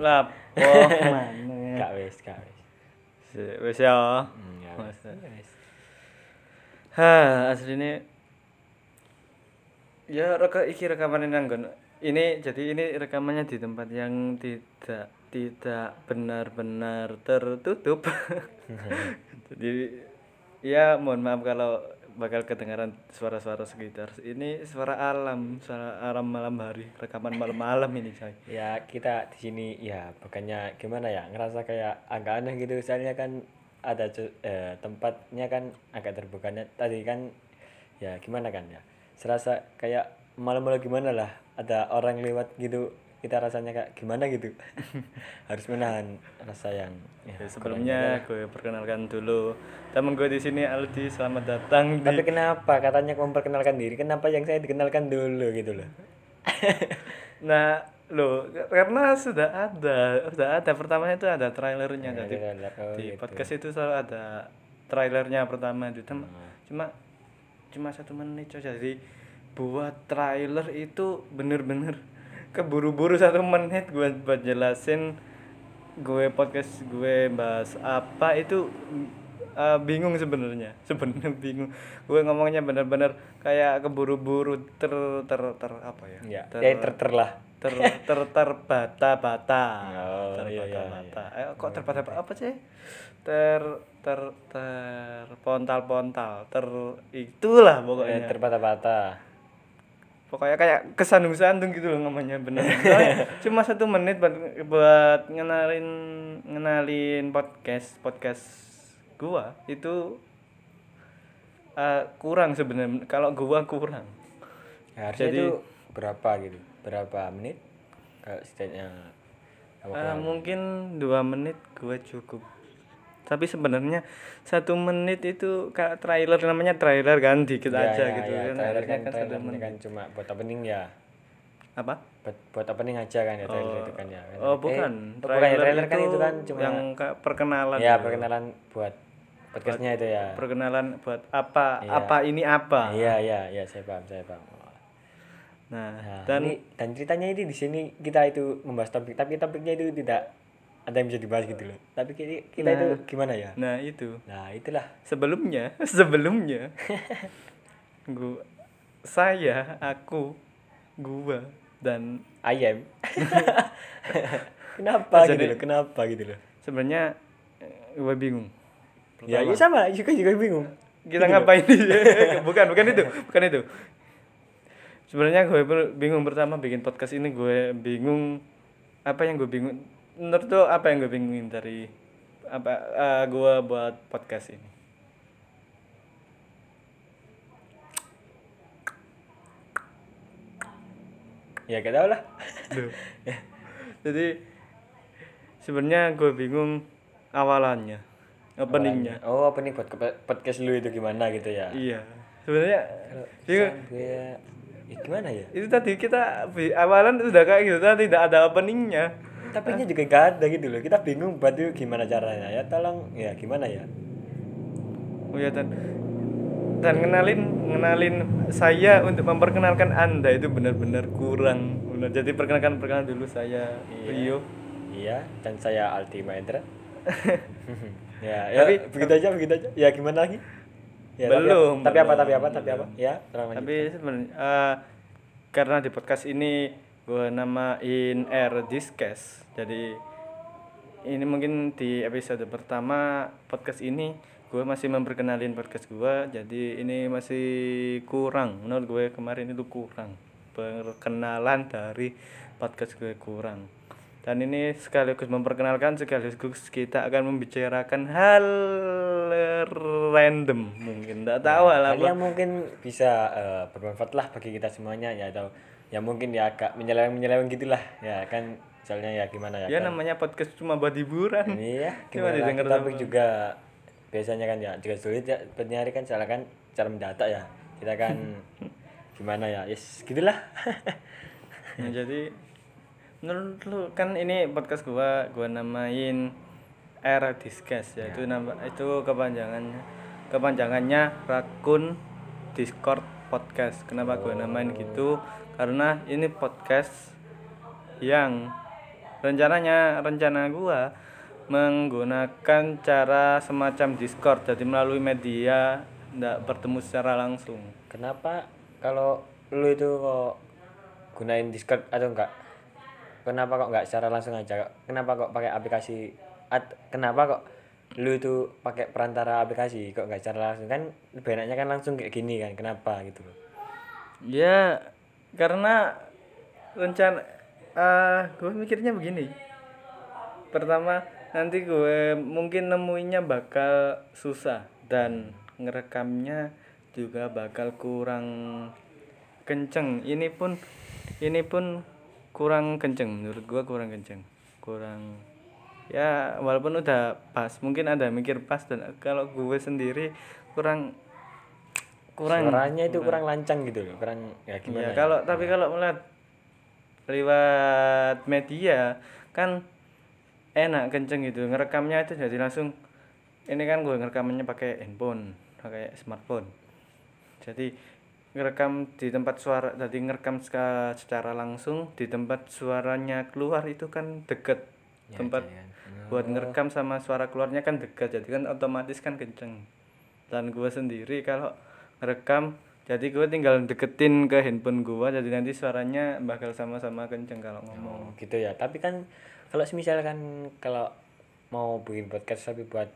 Lah, oh, mana? Gak wis, gak wis. Si- Wis ya. Hmm, ya wis. Ya. Ha, aslinya ya reka iki rekaman nang nggon. Ini jadi ini rekamannya di tempat yang tidak tidak benar-benar tertutup. jadi ya mohon maaf kalau bakal kedengaran suara-suara sekitar. Ini suara alam, suara alam malam hari, rekaman malam-malam ini, coy. Ya kita di sini ya bukannya gimana ya ngerasa kayak agak aneh gitu soalnya kan ada eh, tempatnya kan agak terbukanya tadi kan ya gimana kan ya serasa kayak malam-malam gimana lah ada orang lewat gitu kita rasanya kayak gimana gitu harus menahan rasa yang ya, Ya, sebelumnya gue perkenalkan dulu temen gue di sini Aldi, selamat datang di tapi kenapa katanya memperkenalkan diri kenapa yang saya dikenalkan dulu gitu loh Nah, lo karena sudah ada, sudah ada pertamanya itu ada trailernya Ya, jadi trailer. Oh, di gitu. podcast itu selalu ada trailernya pertama itu cuma Hmm. cuma cuma satu menit coy. jadi buat trailer itu bener-bener keburu-buru satu menit gue buat jelasin gue podcast gue bahas apa itu uh, bingung sebenarnya. Sebenarnya bingung. Gue ngomongnya bener-bener kayak keburu-buru ter ter ter apa ya? Ya ter ya ter ter lah. ter ter terbata-bata. Oh, iya, iya, terbata-bata. Eh kok terbata apa sih? Ter ter ter pontal pontal ter itulah Eh, pokoknya. terbata-bata pokoknya kayak kesandung-sandung gitu loh namanya bener. Cuma satu menit buat buat ngenalin ngenalin podcast podcast gua itu eh, kurang sebenarnya. Kalau gua kurang. Ya, harusnya Jadi- itu berapa gitu? Berapa menit? Kalau setidaknya Eh, mungkin dua menit gue cukup tapi sebenarnya satu menit itu kayak trailer namanya trailer kan dikit Ya, aja ya, gitu ya, kan. Trailer kan kan trailer menit. kan cuma buat opening ya. Apa? Buat, buat opening aja kan ya trailer itu kan ya. Oh Eh, bukan. oh, bukan ya, trailer kan itu kan cuma yang kayak perkenalan ya gitu. perkenalan buat podcastnya itu ya. Perkenalan buat apa Iya. apa ini apa. Iya iya iya saya paham saya paham. Nah Nah, dan ini, dan ceritanya ini di sini kita itu membahas topik tapi topiknya itu tidak ada yang bisa dibahas gitu loh. Tapi kita, kita itu gimana ya? Nah itu. Nah itulah. Sebelumnya sebelumnya. Gua saya aku gua dan ayam kenapa gitu Jadi- loh? Kenapa gitu loh? sebenarnya eh, gue bingung. Ya iya sama. Juga juga bingung. Kita ngapain di bukan bukan itu. Bukan itu. Sebenarnya gue bingung pertama bikin podcast ini gue bingung apa yang gue bingung menurut lo apa yang gue bingungin dari apa eh, gue buat podcast ini? Ya gak tau lah. Duh. jadi sebenarnya gue bingung awalannya openingnya. Oh opening buat podcast lu itu gimana gitu ya? Iya. Sebenarnya gue ya, gimana ya? Itu tadi kita awalan sudah kayak gitu tadi tidak ada openingnya tapi ini juga gak ada gitu loh. Kita bingung buat itu gimana caranya. Ya tolong ya gimana ya? Oh ya dan dan kenalin kenalin saya untuk memperkenalkan anda itu benar-benar kurang. Benar. Jadi perkenalkan perkenalan dulu saya Rio. iya dan saya Alti Mahendra. Ya, ya Tapi- begitu aja begitu aja. Ya gimana lagi? Ya, tapi- Belum, tapi, apa tapi belum, apa tapi apa? Ya. Tapi sebenarnya eh, karena di podcast ini gue namain Air Discast. Jadi ini mungkin di episode pertama podcast ini gue masih memperkenalin podcast gue jadi ini masih kurang. Menurut gue kemarin itu kurang. Perkenalan dari podcast gue kurang. Dan ini sekaligus memperkenalkan sekaligus kita akan membicarakan hal random. Mungkin tidak tahu lah Hal yang mungkin bisa eh, bermanfaat lah bagi kita semuanya ya atau ya mungkin ya agak menyeleweng menyeleweng gitulah. Ya kan soalnya ya gimana ya ya kan. namanya podcast cuma buat hiburan. Ini ya Cuma didengar tapi juga biasanya kan ya juga sulit ya buat nyari kan soalnya kan cara mendata ya. Kita kan gimana ya? Yes gitulah. Nah, jadi menurut lu kan ini podcast gua gua namain era discuss ya. itu nama itu kepanjangannya kepanjangannya rakun discord podcast. Kenapa gua namain gitu? Karena ini podcast yang rencananya rencana gua menggunakan cara semacam Discord. Jadi melalui media ndak bertemu secara langsung. Kenapa kalau lu itu kok gunain Discord atau enggak? Kenapa kok enggak secara langsung aja? Kenapa kok pakai aplikasi at, kenapa kok lu itu pakai perantara aplikasi kok enggak secara langsung? Kan lebih enaknya kan langsung kayak gini kan kenapa gitu loh? Ya karena rencana ah gue mikirnya begini. Pertama nanti gue mungkin nemuinnya bakal susah dan ngerekamnya juga bakal kurang kenceng. Ini pun ini pun kurang kenceng menurut gua kurang kenceng kurang ya walaupun udah pas mungkin ada mikir pas dan kalau gue sendiri kurang kurang suaranya itu kurang lancang gitu loh kurang ya gimana ya ya? kalau tapi kalau melihat lewat media kan enak kenceng gitu ngerekamnya itu jadi langsung ini kan gue ngerekamannya pakai handphone pakai smartphone jadi ngerekam di tempat suara jadi ngerekam secara langsung di tempat suaranya keluar itu kan deket Ya, tempat jangan. Buat ngerekam sama suara keluarnya kan dekat jadi kan otomatis kan kenceng. Dan gue sendiri kalau ngerekam jadi gue tinggal deketin ke handphone gue jadi nanti suaranya bakal sama-sama kenceng kalau ngomong. Oh, gitu ya. Tapi kan kalau semisal kan kalau mau bikin podcast tapi buat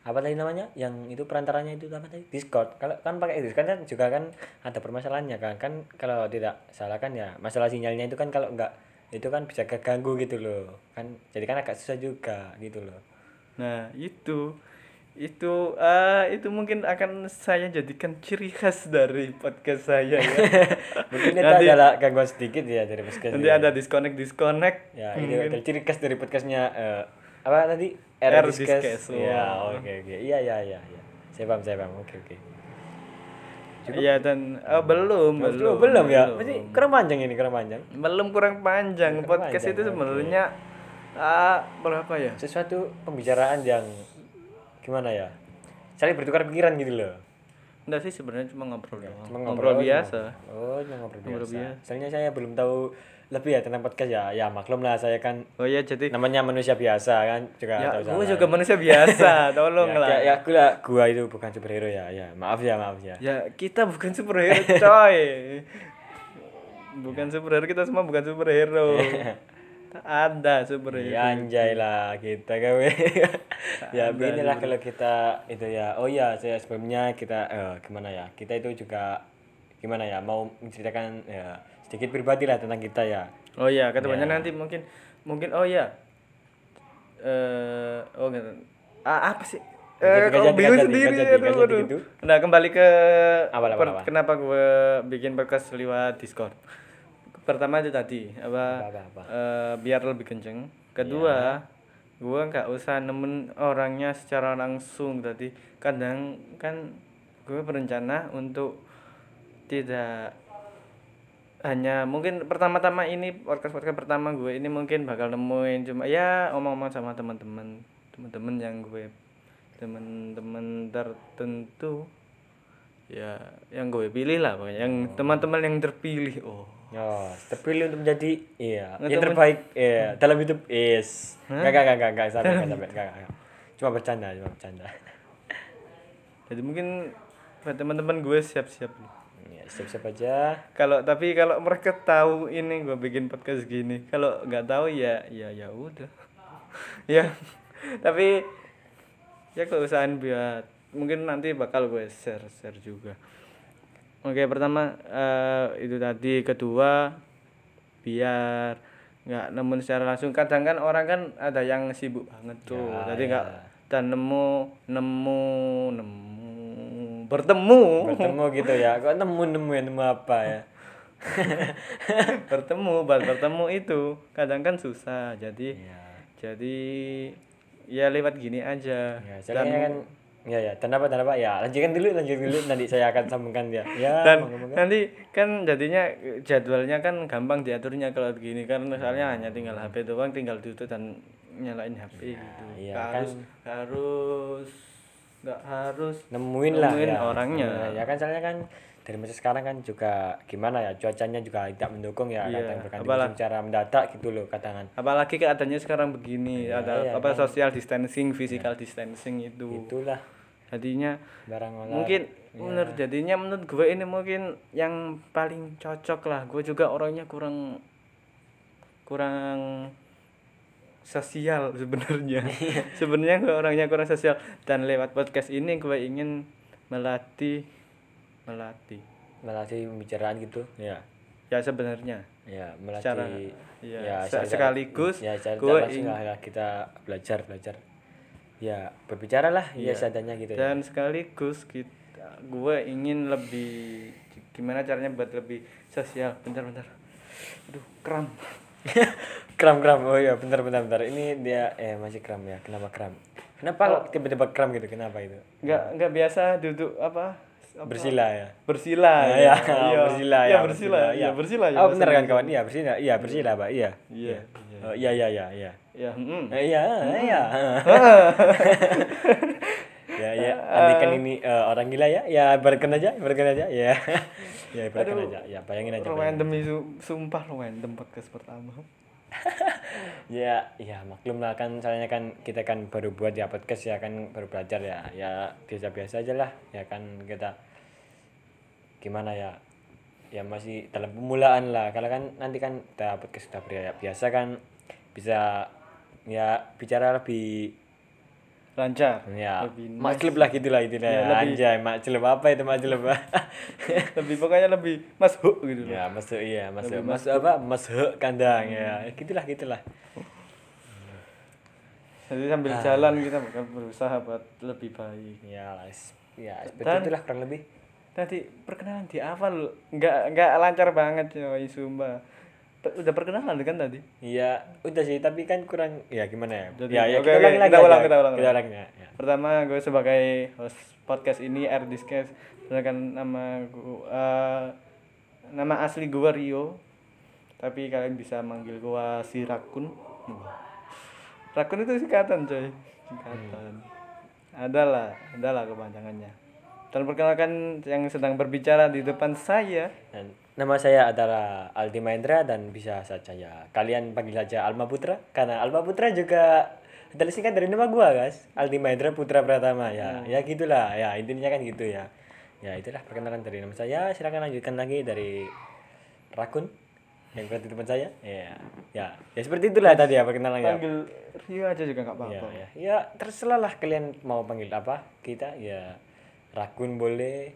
apa tadi namanya? Yang itu perantaranya itu apa tadi? Discord. Kalau kan pakai Discord kan juga kan ada permasalahannya kan. Kan kalau tidak salah kan ya masalah sinyalnya itu kan kalau enggak itu kan bisa keganggu gitu loh. Kan jadi kan agak susah juga gitu loh. Nah itu itu ah itu mungkin akan saya jadikan ciri khas dari podcast saya ya. Mungkin itu Nanti- adalah gangguan sedikit ya dari podcast nanti ini. ada disconnect disconnect. Ya ini adalah ciri khas dari podcastnya eh, apa tadi? R. Discuss, ya oke oke. Iya iya iya iya. Saya paham saya paham. Oke oke iya dan oh, belum belum belum belum ya? masih kurang panjang ini kurang panjang? Belum kurang panjang. Kurang podcast panjang, itu sebenarnya ah berapa ya? Sesuatu pembicaraan yang gimana ya? Saling bertukar pikiran gitu loh. Enggak sih sebenarnya cuma ngobrol doang. Cuma ngobrol, cuma- biasa. oh cuma ngobrol Ngobrol biasa. Soalnya saya belum tahu lebih ya tentang podcast ya. Ya maklum lah saya kan oh iya jadi namanya manusia biasa kan juga ya tahu gue juga manusia biasa tolong ya, lah. ya, ya, aku lah gua itu bukan superhero ya. Ya maaf ya maaf ya. Ya kita bukan superhero coy. Bukan superhero kita semua bukan superhero. Tak ada superhero. Ya anjay lah kita gawe. ya beginilah kalau kita itu ya. Oh ya, saya sebelumnya kita eh, gimana ya? Kita itu juga gimana ya? Mau menceritakan ya sedikit pribadi lah tentang kita ya. oh iya ketemuannya nanti mungkin mungkin oh iya eh oh enggak ah, apa sih Eh, kok bingung sendiri ganti, aduh, ganti aduh. gitu. Nah, kembali ke per- kenapa gue bikin podcast lewat Discord. Pertama itu tadi apa, Apa, apa, eh, biar lebih kenceng. Kedua, gua nggak usah nemen orangnya secara langsung tadi. Kadang kan gue berencana untuk tidak hanya mungkin pertama-tama ini podcast podcast pertama gue ini mungkin bakal nemuin cuma ya omong-omong sama teman-teman teman-teman yang gue teman-teman tertentu ya yang gue pilih lah pokoknya yang teman-teman yang terpilih oh Oh, terpilih untuk menjadi iya, Nggak yang terbaik iya, dalam hidup is. Enggak enggak enggak enggak sampai enggak sampai enggak, enggak. Cuma bercanda, cuma bercanda. jadi mungkin buat teman-teman gue siap-siap nih. Ya, siap-siap aja. kalau tapi kalau mereka tahu ini gue bikin podcast gini kalau nggak tahu ya ya ya udah. Ya tapi ya keusahaan biar mungkin nanti bakal gue share share juga. Oke pertama eh, itu tadi kedua biar nggak nemu secara langsung. Kadang kan orang kan ada yang sibuk banget tuh. Ya, jadi ya. nggak dan nemu nemu nemu bertemu Bertemu gitu ya. Kok nemu-nemu ya nemu apa ya? bertemu buat bertemu itu kadang kan susah jadi Iya. jadi ya lewat gini aja Ya, soalnya kan ya ya, dan apa dan apa ya, lanjutkan dulu, lanjutkan dulu nanti saya akan sambungkan ya. Ya, dan moga-moga. nanti kan jadinya jadwalnya kan gampang diaturnya kalau gini kan misalnya hanya tinggal HP doang tinggal duduk dan nyalain HP gitu iya, Nggak harus harus nggak harus nemuin lah nemuin ya. orangnya. Nah, ya kan soalnya kan dari masa sekarang kan juga gimana ya cuacanya juga tidak mendukung ya Iya, kadang berganti musim secara mendadak gitu loh kadang apalagi keadaannya sekarang begini ada iya, apa social distancing physical distancing itu. Itulah. Jadinya barang olah mungkin menurut jadinya menurut gue ini mungkin yang paling cocok lah. Gue juga orangnya kurang kurang sosial sebenarnya. Sebenarnya gue orangnya kurang sosial dan lewat podcast ini gue ingin melatih melatih. Melatih pembicaraan gitu? Ya ya sebenarnya. Ya melatih. Secara- iya, ya se- sekaligus ya secara gue tidak langsung ing- lah kita belajar belajar. Ya berbicara lah ya seadanya gitu ya. Dan sekaligus kita gue ingin lebih gimana caranya buat lebih sosial? Bentar bentar. Aduh kram kram kram. Oh ya bentar bentar bentar. Ini dia eh masih kram ya? Kenapa kram? Kenapa Oh. tiba-tiba kram gitu? Kenapa itu? Nggak nggak biasa duduk apa? Apa? bersila ya? Bersila Ah, ya, ya, Iya. bersila Iya, ya bersila ya bersila ya oh benar kan kawan? Iya bersila. Iya bersila pak. Iya. Iya, Oh, iya iya iya iya. Ya mm. Eh, iya iya. Ya ya. Andikan ini eh, orang gila ya. Ya ibaratkan aja ibaratkan aja. Ya ya ibaratkan Aduh. aja. Ya bayangin aja random itu sumpah random podcast pertama. Ya ya maklum lah kan soalnya kan kita kan baru buat ya podcast ya kan baru belajar ya. Ya biasa-biasa aja lah ya kan kita gimana ya ya masih dalam pemulaan lah. Kalau kan nanti kan kita podcast sudah biasa kan bisa ya bicara lebih lancar? Ya. Lebih nice. maklum lah gitu lah Ya, ya, lebih- anjay maklum apa itu maklum lebih pokoknya lebih masuk gitu ya masuk iya masuk masuk apa masuk kandang ya. Gitulah gitulah. Jadi sambil Ah. jalan kita bakal berusaha buat lebih baik. Ya ya seperti Dan- itulah kurang lebih. tadi perkenalan di awal nggak nggak lancar banget coy sumpah udah perkenalan kan tadi? Iya, udah sih, tapi kan kurang ya gimana ya? Jadi, ya, ya oke, kita ulangi lagi kita ulang, kita ulang, Kita ulang. ulangi ya. ya. pertama gue sebagai host podcast ini Air Discast sedangkan nama gue eh, nama asli gue Rio. Tapi kalian bisa manggil gue si Rakun. Rakun itu singkatan coy. Singkatan. Adalah adalah kepanjangannya. Dan perkenalkan yang sedang berbicara di depan saya. Dan nama saya adalah Aldi Mahendra dan bisa saja ya kalian panggil saja Alma Putra karena Alma Putra juga adalah singkat dari nama gua, guys. Aldi Mahendra Putra Pratama ya. Ya gitulah. Ya, intinya kan gitu ya. Ya, itulah perkenalan dari nama saya. Silakan lanjutkan lagi dari Rakun yang berada di depan saya. Ya. Ya, ya seperti itulah tadi ya perkenalan ya. panggil Rio aja juga nggak Ya, apa-apa ya, ya terserah lah kalian mau panggil apa kita ya Rakun boleh,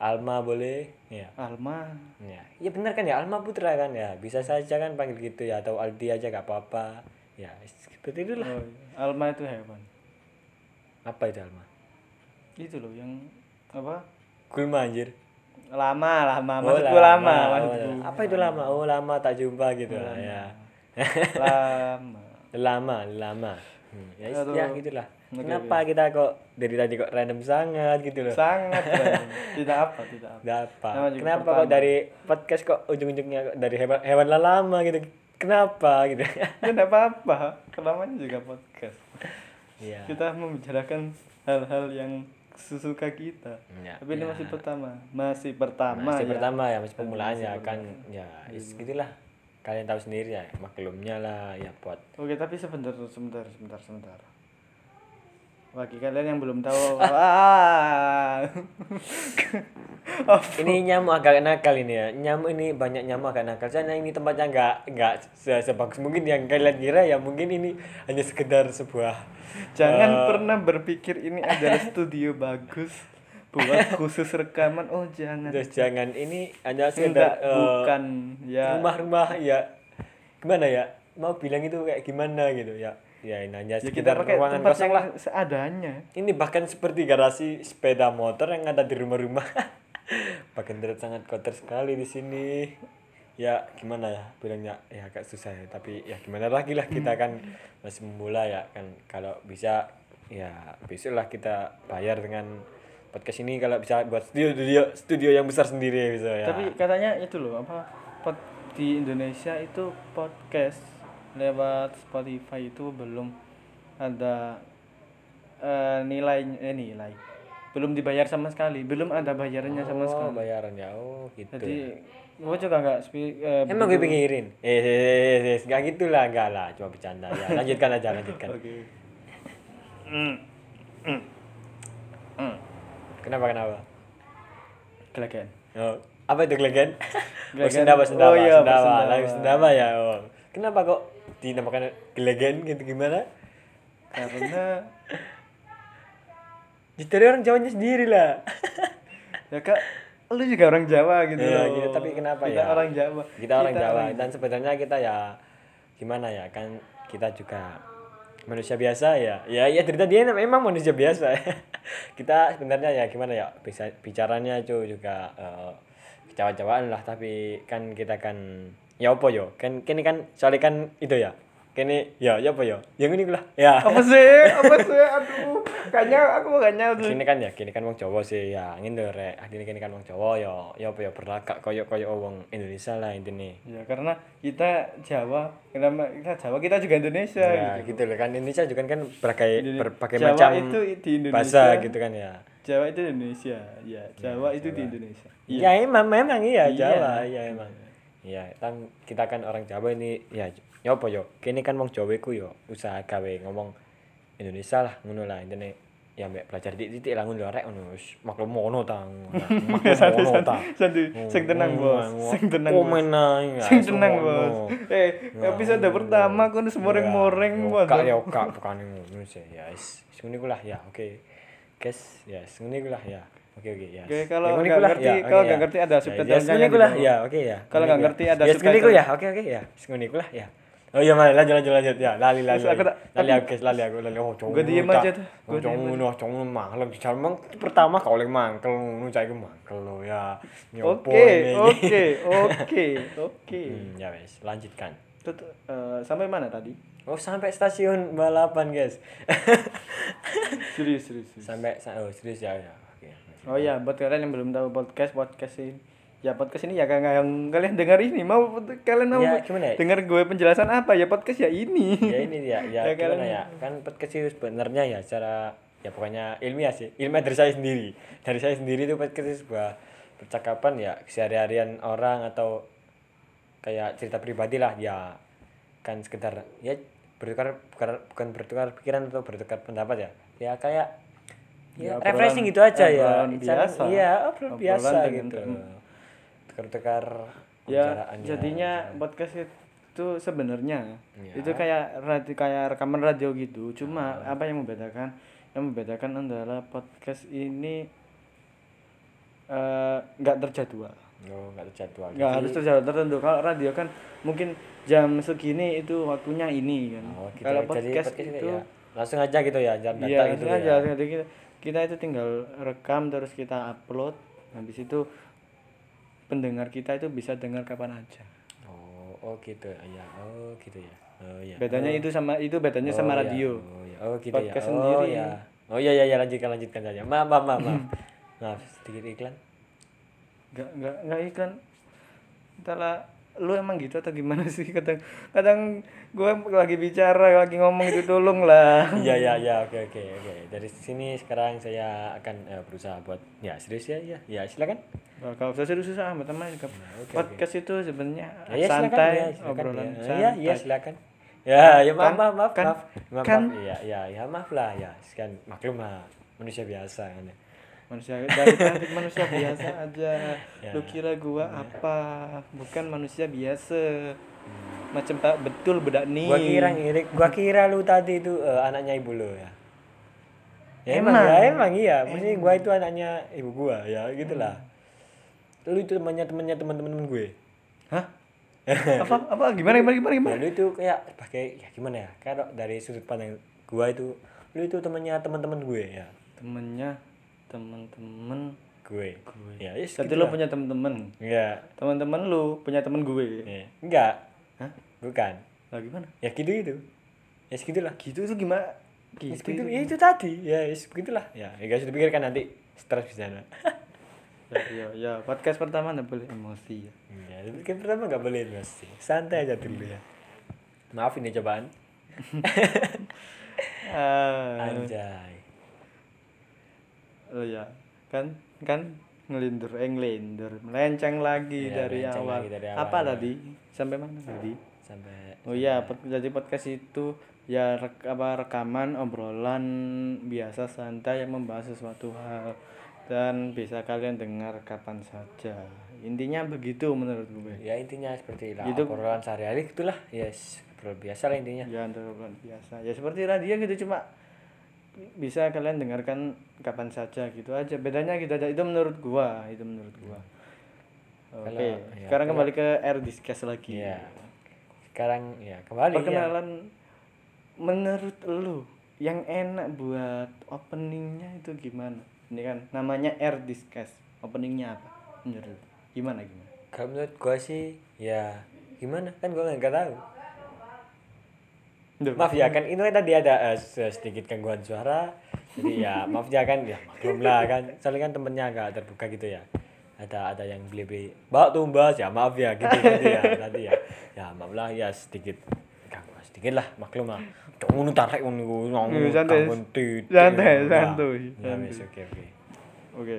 Alma boleh, ya. Alma Ya, ya benar kan ya Alma Putra kan ya bisa saja kan panggil gitu ya atau Aldi aja gak apa-apa. Ya seperti itulah. oh, iya. Alma itu hewan Apa itu Alma? itu loh yang apa Gulma anjir. lama lama Oh, maksudku lama, Oh, maksudku apa itu lama? Oh lama tak jumpa gitu lah ya. lama lama lama. Hmm, ya, Aduh. ya gitulah. Oke, Kenapa kita kok dari tadi kok random sangat gitu loh? sangat tidak apa tidak apa Kenapa? Nama juga Kenapa pertama. kok dari podcast kok ujung-ujungnya kok dari hewan hewan lama gitu? Kenapa gitu? ya tidak apa apa namanya juga podcast Iya. kita membicarakan hal-hal yang sesuka kita Ya, tapi ini ya. masih pertama masih pertama masih ya. pertama ya masih pemulaannya kan ya is, gitulah kalian tahu sendiri ya maklumnya lah ya buat oke tapi sebentar sebentar sebentar sebentar bagi kalian yang belum tahu ah. Ini nyamuk agak nakal ini ya nyamuk ini banyak nyamuk agak nakal soalnya ini tempatnya nggak nggak se- sebagus mungkin yang kalian kira ya mungkin ini hanya sekedar sebuah Jangan eh, pernah berpikir ini adalah studio bagus buat khusus rekaman. Oh, jangan. terus jangan ini hanya Enggak, sekedar eh, bukan ya. rumah-rumah ya gimana ya mau bilang itu kayak gimana gitu ya ya ini hanya Ya kita pakai ruangan tempat kosong yang lah seadanya. Ini bahkan seperti garasi sepeda motor yang ada di rumah-rumah. bahkan terlihat sangat kotor sekali di sini. Ya gimana ya bilangnya ya agak susah ya tapi ya gimana lagi lah kita kan masih memula ya kan kalau bisa ya besok lah kita bayar dengan podcast ini kalau bisa buat studio studio, studio yang besar sendiri bisa ya. Tapi katanya itu loh apa pod, di Indonesia itu podcast lewat Spotify itu belum ada eh, nilai eh, nilai belum dibayar sama sekali belum ada bayarannya sama oh sekali bayaran ya oh gitu jadi gue juga nggak eh, Emang gue pikirin? Eh, eh, eh, eh, enggak gitu lah, enggak lah, cuma bercanda ya. Lanjutkan aja, lanjutkan. oke Hmm. Hmm. Hmm. Kenapa kenapa? Kelegen. Oh, apa itu gelegen? oh, sendawa, sendawa, Oh, iya, sendawa, lagu sendawa ya. Oh. Kenapa kok dinamakan gelegen gitu gimana? karena Ya, Dari orang Jawanya sendiri lah. ya kak lu juga orang Jawa gitu loh. gitu. Tapi kenapa kita ya? orang Jawa Kita orang Jawa orang- dan sebenarnya kita ya gimana ya kan kita juga manusia biasa ya. Ya ya cerita dia memang manusia biasa. kita sebenarnya ya gimana ya bisa bicaranya itu juga eh, Jawa-Jawaan lah tapi kan kita kan ya apa yo? Kan kini kan soalnya kan itu ya. Kini ya ya apa yo? Yang ini lah. Ya. Apa sih? Apa sih? Aduh. Kayaknya aku gak tuh kini kan ya kini kan wong Jawa sih. Ya ngene rek. Adine kini kan wong Jawa ya ya apa ya berlagak koyo koyo wong Indonesia lah intine. Ya karena kita Jawa kenapa kita Jawa kita juga Indonesia ya gitu. gitu loh kan Indonesia juga kan berbagai berbagai Jawa macam itu di Indonesia. bahasa gitu kan ya. Jawa itu Indonesia. Ya Jawa itu di Indonesia. Ya emang memang iya Iya. Jawa. Iya emang iya kan kita kan orang Jawa ini ya ya apa yo? Kini kan wong Jawa iku yo usaha gawe ngomong Indonesia lah ngono lah. Intine ya mbek belajar titik lah ngono rek ngono wis maklum mono ta maklum mono ta. santuy sing tenang bos. sing tenang bos. komen ae sing tenang bos. Eh episode pertama aku nulis moreng-moreng bos. Kak ya kak bukan ngono sih. Ya wis ngono lah ya oke. Guys ya ngono lah ya oke oke ya. Oke, kalau nggak ngerti- ya, kalau oke, nggak ya. ngerti ada Ya, subtitlenya ya, iku gitu. lah ya. Oke ya. Kalau nggak ngerti ada ya subtitle. ya. oke oke ya. Wis ngono iku lah ya. Oh iya mari lanjut lanjut lanjut. Ya lali lali aku lali. tak- lali aku lali aku lali oh cowok Gua diem aja tuh, diem cowok ngono cowok ngono mangkel bicara emang pertama kau oleh mangkel ngono cah iku mangkel lo ya. Oke oke oke oke. Hmm, ya wes. Lanjutkan. Tuh, tuh, eh, sampai mana tadi? Oh sampai stasiun balapan guys. serius serius, serius. sampai sa- oh serius ya ya. Oh ya buat kalian yang belum tahu podcast podcast ini. Ya podcast ini ya kayak yang kalian dengar ini mau kalian mau Ya, gimana ya? dengar gue penjelasan apa? Ya podcast ya ini. Ya ini ya ya, Ya, gimana kalian- ya? kan podcast itu sebenarnya ya secara ya pokoknya ilmiah sih. Ilmiah dari saya sendiri. Dari saya sendiri itu podcast itu sebuah percakapan ya sehari-harian orang atau kayak cerita pribadi lah. Ya kan sekedar ya bertukar bukan, bukan bertukar pikiran atau bertukar pendapat ya. Ya kayak Ya, ya, obrolan- refreshing gitu aja ya. Biasa. iya obrolan Obrolan biasa dengan gitu. tem- tukar-tukar ya jadinya podcast itu sebenarnya Ya. itu kayak radio kayak rekaman radio gitu. Cuma apa yang membedakan? Yang membedakan adalah podcast ini eh, nggak terjadwal. Oh nggak terjadwal. Nggak harus terjadwal tertentu. Kalau radio kan mungkin jam segini itu waktunya ini kan. Oh, gitu. kalau Jadi podcast, podcast itu ya, langsung aja gitu ya, jam iya data gitu langsung ya. aja jadi kita, itu tinggal rekam terus kita upload habis itu pendengar kita itu bisa dengar kapan aja Oh, oh gitu ya. Oh, gitu ya. Oh iya. bedanya oh, itu sama itu bedanya oh, sama iya. radio Oh, iya. oh gitu Podcast ya. Oh, sendiri. ya. Oh iya iya ya lanjutkan lanjutkan saja. Maaf maaf maaf. maaf. Maaf, sedikit iklan. nggak nggak nggak iklan entahlah lu emang gitu atau gimana sih kadang kadang gue lagi bicara lagi ngomong itu tolong lah Iya iya iya oke oke oke. Dari sini sekarang saya akan eh, berusaha buat ya serius ya ya. Ya silakan. Nah, kalau usah serius susah amat teman oke, podcast itu sebenarnya Ya, ya santai ya, silakan, obrolan ya. santai Iya iya silakan. Ya ya maaf Kan- maaf maaf kan- maaf. Maaf, kan- maaf. Iya iya ya maaf lah ya. Sekian maklum lah manusia biasa kan. ya. Manusia dari tadi manusia biasa aja Ya. lu kira gua apa bukan manusia biasa macam tak betul bedak nih Gua kira ngirik, gua kira lu tadi itu eh, anaknya ibu lu ya. Ya emang, Emang. ya emang iya. Maksudnya gua itu anaknya ibu gua ya gitulah. Lu itu temannya temannya teman-teman gue. hah apa apa gimana gimana gimana gimana Ya lu itu kayak pakai ya gimana ya? Kayak dari sudut pandang gua itu lu itu temannya teman-teman gue ya. temennya temen-temen Gue. gue Ya, yes, Berarti gitu lu lah. punya temen-temen Enggak. teman-teman lu punya temen gue Ya. Enggak. hah Bukan. lah gimana Ya gitu itu. Ya segitulah. gitu itu gimana Ya, gitu segitu, itu ya itu tadi. Ya, ya begitulah. Ya, ya guys dipikirkan nanti stres di sana. ya, ya, ya podcast pertama nggak boleh emosi ya Ya, tapi kan pertama nggak boleh emosi. Santai aja dulu ya. Maaf ini cobaan. Ah, Anjay. Oh ya kan kan ngelindur eh ngelindur. Melenceng lagi Iya, dari melenceng awal. lagi dari apa awal, ya. tadi? Sampai mana tadi? Sampai oh iya jadi podcast itu ya rek, apa rekaman obrolan biasa santai yang membahas sesuatu hal. Dan bisa kalian dengar kapan saja. Intinya begitu menurut gue. Ya intinya seperti lah. Gitu. obrolan sehari-hari itulah ya yes, obrolan biasa lah intinya. Ya obrolan biasa. Ya seperti radio gitu cuma bisa kalian dengarkan kapan saja gitu aja. Bedanya gitu aja. Itu menurut gua itu menurut gua. Oke Kalau- ya, sekarang kembali ke air discuss lagi. Iya. sekarang ya kembali ya. Perkenalan menurut lu yang enak buat openingnya itu gimana? Ini kan namanya air discuss. Openingnya apa? Menurut gimana gimana? Kalau menurut gua sih ya gimana? Kan gua nggak tahu. Maaf ya kan kan tadi ada se- sedikit gangguan suara. Jadi ya maaf ya kan ya maklum lah kan. Soalnya kan temennya agak terbuka gitu ya. Ada ada yang beli beli mbak. Tumbas ya maaf ya gitu tadi ya tadi ya. Ya maaf lah ya sedikit gangguan sedikit lah maklum lah. Ngono tarik ngono ngono Hmm, santai. gangguan titik. Santai, Ya, santuy, ya wes, oke oke. Oke.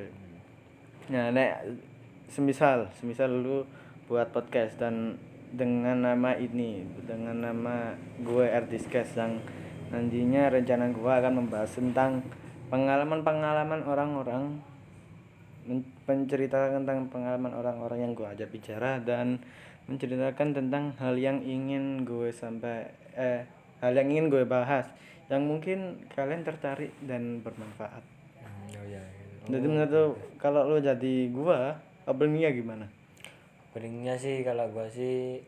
Nah, nek semisal, semisal lu buat podcast dan dengan nama ini, dengan nama gue Erdiskas yang nantinya rencana gue akan membahas tentang pengalaman-pengalaman orang-orang men- menceritakan tentang pengalaman orang-orang yang gue ajak bicara dan menceritakan tentang hal yang ingin gue sampai eh hal yang ingin gue bahas yang mungkin kalian tertarik dan bermanfaat. Hmm, oh ya gitu. Jadi menurut kalau lu jadi gua, openingnya gimana? Openingnya sih kalau gua sih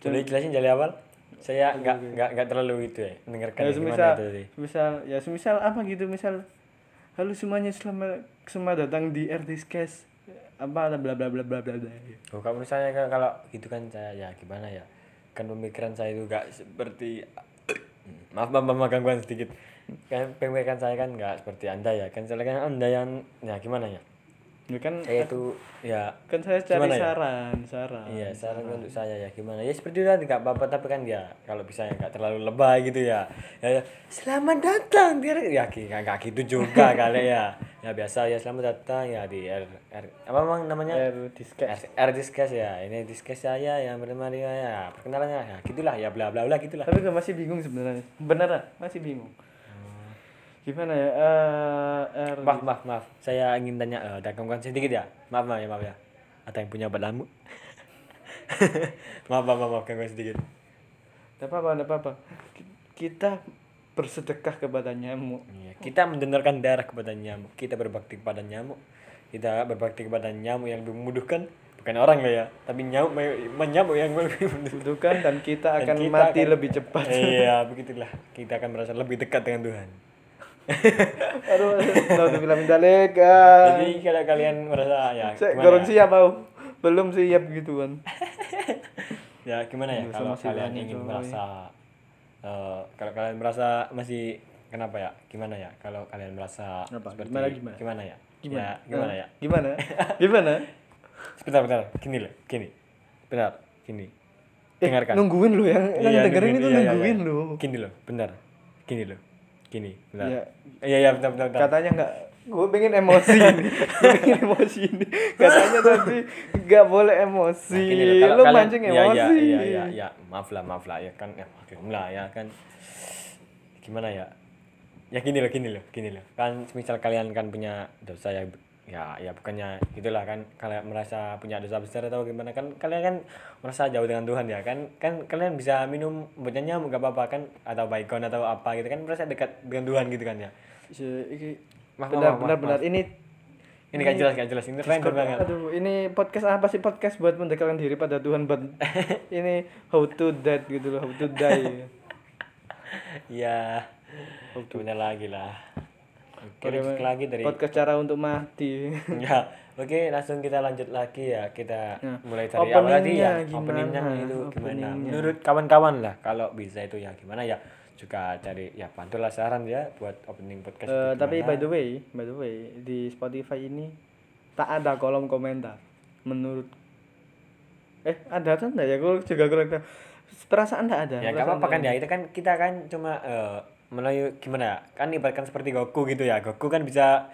boleh jelasin dari awal? Saya nggak nggak nggak terlalu itu ya mendengarkan Ya gimana semisal, itu tadi semisal, ya semisal apa gitu, misal halo semuanya selamat selamat datang di RTScast apa ada bla bla bla bla bla bla. Oh, kalau misalnya kan kalau gitu kan saya ya gimana ya? Kan pemikiran saya itu gak seperti maaf maaf, maaf gangguan sedikit. Kan pemikiran saya kan nggak seperti anda ya? Kan soalnya kan anda yang ya gimana ya Ya kan saya itu ya kan saya cari ya? saran, saran. Iya, saran untuk saya ya gimana? Ya seperti itu tadi nggak apa-apa tapi kan ya kalau bisa ya nggak terlalu lebay gitu ya. Ya, ya selamat datang biar ya nggak gitu juga kali ya. Ya biasa ya selamat datang ya di R, R apa memang namanya? RTScast. R, R discuss ya. Ini discuss saya yang bernama dia ya. Perkenalannya ya gitulah ya bla bla bla gitulah. Tapi gue masih bingung sebenarnya. Beneran, masih bingung. Gimana ya? Eh R Maaf maaf maaf. Saya ingin tanya eh, ada gangguan sedikit ya. Maaf maaf ya maaf ya. Ada yang punya balamu? maaf maaf maaf, maaf gangguan sedikit. Tidak apa-apa, tidak apa-apa. Ki- Kita bersedekah kepada nyamuk. Iya, kita mendonorkan darah kepada nyamuk. Kita berbakti kepada nyamuk. Kita berbakti kepada nyamuk yang membunuhkan bukan orang lah ya, tapi nyamuk menyamuk yang lebih membunuhkan. Bukan dan kita Dan akan kita mati akan- lebih cepat. Iya, begitulah. Kita akan merasa lebih dekat dengan Tuhan. Aduh, naudzubillah min dzalik. Jadi kalau kalian merasa ya gimana gorong ya? siap tau. Belum siap gitu kan. Ya gimana ya kalau kalian ingin merasa eh, kalau kalian merasa masih kenapa ya? Gimana ya? Kalau kalian merasa Apa? seperti Gimana, gimana? ya? Gimana? Ya, gimana Ah, ya? Gimana? Gimana? Sebentar, bentar. Gini loh, gini. Benar, gini. Eh, Dengarkan. nungguin lu yang yang Iya, dengerin nungguin, itu iya, iya, nungguin iya. lu. Gini loh, benar. Gini loh. Gini, benar. Iya. Iya, iya, bentar, bentar, bentar. Katanya enggak gue pengen emosi ini gue pengen emosi ini katanya tapi nggak boleh emosi Nah, gini loh, kalau lu kalian- mancing iya, emosi Iya, iya, iya, iya. Maaf lah, maaf lah ya kan. Ya, maklum lah ya kan. Gimana ya? Ya gini loh, gini loh, gini loh. Kan misal kalian kan punya dosa ya ya ya bukannya gitulah kan. Kalian merasa punya dosa besar atau gimana kan kalian kan merasa jauh dengan Tuhan ya kan. Kan kalian bisa minum obatnya nyamuk gak apa-apa kan. Atau baikon atau apa gitu kan merasa dekat dengan Tuhan gitu kan ya. Iki- benar benar benar. ini ini gak jelas gak jelas. Ini random banget. aduh ini podcast apa sih podcast buat mendekatkan diri pada Tuhan buat ini how to dead gitu loh how to die. Iya. Bener lagi lah. Oke, lagi dari podcast cara untuk mati ya. Oke, langsung kita lanjut lagi ya. Kita Nah, mulai dari awal tadi ya. openingnya gimana? Openingnya itu gimana? Openingnya. Menurut kawan-kawan lah kalau bisa itu ya gimana ya? Juga cari ya bantulah saran ya buat opening podcast. Eh, itu tapi gimana. by the way by the way di Spotify ini tak ada kolom komentar menurut eh ada kan enggak ya gue juga kurang tahu perasaan enggak ada ya apa-apa kan ya itu kan kita kan cuma eh, melalui gimana ya kan ibaratkan seperti Goku gitu ya Goku kan bisa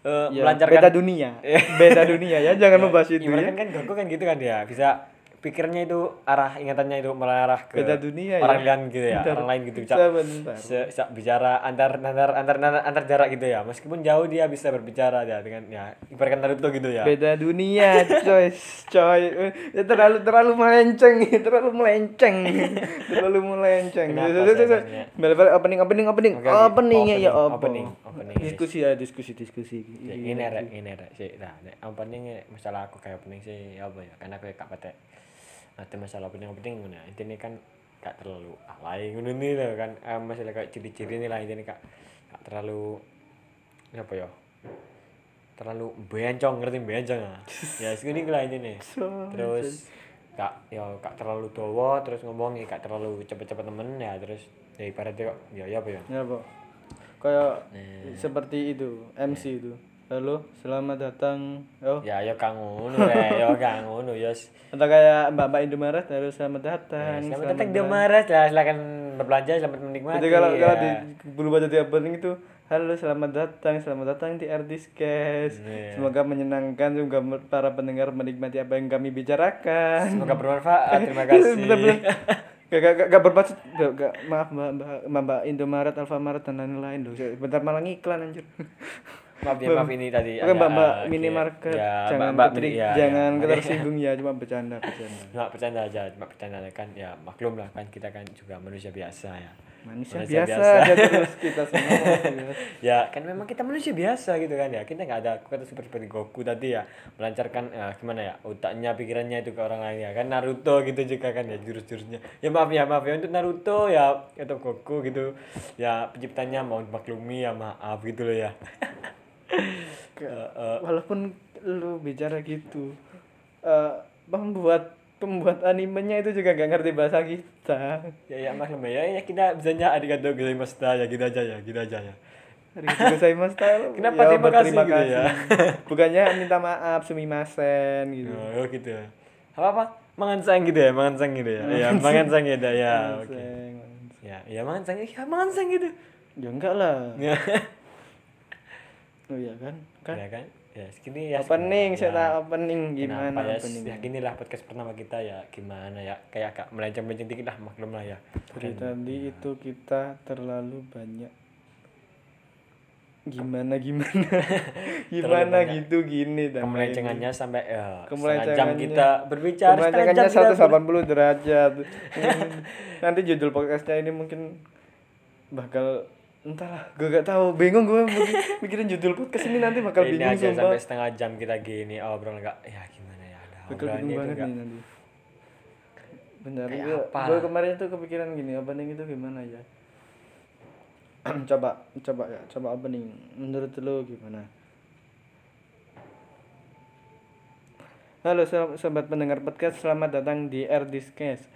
eh, Ya, melancarkan beda dunia. beda dunia ya, jangan membahas itu ibaratkan ya. kan Goku kan gitu kan ya bisa pikirnya itu arah ingatannya itu mengarah ke Beda dunia orang ya. lain gitu ya Bentar. orang lain gitu bisa Sebentar. se- se- bicara antar antar antar antar, jarak gitu ya meskipun jauh dia bisa berbicara ya dengan ya ibaratkan Naruto gitu ya Beda dunia, coy. Coy. Ya, terlalu terlalu melenceng, terlalu melenceng. terlalu melenceng. Balik-balik opening opening opening. Oke, oke. Opening ya ya Opening, apa? opening, Diskusi ya, diskusi diskusi. Ya, ini rek ini rek sih nah opening masalah aku kayak opening sih apa ya karena aku ya gak patek nanti masalah opening nah intinya kan gak terlalu alay ngono nih loh kan. Eh, masalah kayak ciri-ciri nih lah intinya gak gak terlalu apa ya? Terlalu bencong ngerti bencong ya? Ya segini lah intinya terus gak ya gak terlalu tua terus ngomong ya gak terlalu cepet-cepet temen ya terus ya ibaratnya kok ya ya apa ya? Ya, Pak. Kayak Nah. seperti itu, MC itu. Halo, selamat datang. Oh, ya ya kang ngono rek ya kang ngono ya atau kayak Mbak-mbak Indomaret, halo selamat datang. Ya, Selamat datang di Maret lah, silakan berbelanja, selamat menikmati. Jadi kalau kalau ya. di berubah jadi opening itu Halo, selamat datang, selamat datang di Erdiscast. Iya. Semoga menyenangkan, me- para pendengar menikmati apa yang kami bicarakan. Semoga bermanfaat, terima kasih. Bener-bener. Gak, gak, gak, gak bermaksud, gak, gak, maaf mbak, mbak, mbak, mbak Indomaret, Alfamaret, dan lain-lain loh. Bentar malah ngiklan anjir. maaf ya, maaf ini tadi. Oke mbak, mbak minimarket, ya, jangan mbak, ketrik- ya, jangan ya. ketersinggung ya, cuma bercanda, bercanda. Cuma bercanda aja, cuma bercanda kan ya maklum lah kan kita kan juga manusia biasa ya. Manusia, Manusia biasa, biasa. aja terus kita semua. Ya kan memang kita manusia biasa gitu kan ya. Kita nggak ada kata seperti seperti Goku tadi ya melancarkan ya, gimana ya otaknya pikirannya itu ke orang lain ya kan Naruto gitu juga kan ya jurus-jurusnya. Ya maaf ya maaf ya untuk Naruto ya atau Goku gitu ya penciptanya mau maklumi ya maaf gitu loh ya. Eh, walaupun lu bicara gitu eh pembuat pembuat animenya itu juga gak ngerti bahasa kita ya ya maklum ya ya kita bisanya arigato gozaimashita ya gitu aja ya gitu aja ya. Arigatou gozaimasu Kenapa terima kasih berterima gitu ya? bukannya minta maaf sumimasen gitu Oh, gitu. Apa apa? Mangansang gitu ya, mangansang gitu ya. Iya, mangansang gitu ya. Oke. Seng. Ya, ya mangansang, ya mangansang gitu. ya enggak lah Ya. oh iya kan kan Ya kan? Ya, segini ya. opening saya Ya. tak opening Kenapa gimana ya? opening Ya gini lah podcast pertama kita ya. Gimana ya? Kayak agak melenceng-melenceng dikit lah maklum lah ya. dari tadi itu kita terlalu banyak gimana gimana gimana gitu gini dan Kemelencengannya sampai ya, setengah jam kita berbicara Kemelencengannya kita ber- 180 derajat. Nanti judul podcastnya ini mungkin bakal entahlah, gue gak tahu, bingung gue mikirin judul podcast ini nanti bakal ini bingung aja sumpah. sampai setengah jam kita gini oh enggak ya gimana ya ada Bakal bingung banget nih nanti. Benar, Kayak gue, gue kemarin tuh kepikiran gini, opening itu gimana ya? coba, coba ya, coba opening. Menurut lo gimana? Halo so- sobat pendengar podcast, selamat datang di Erdiscast.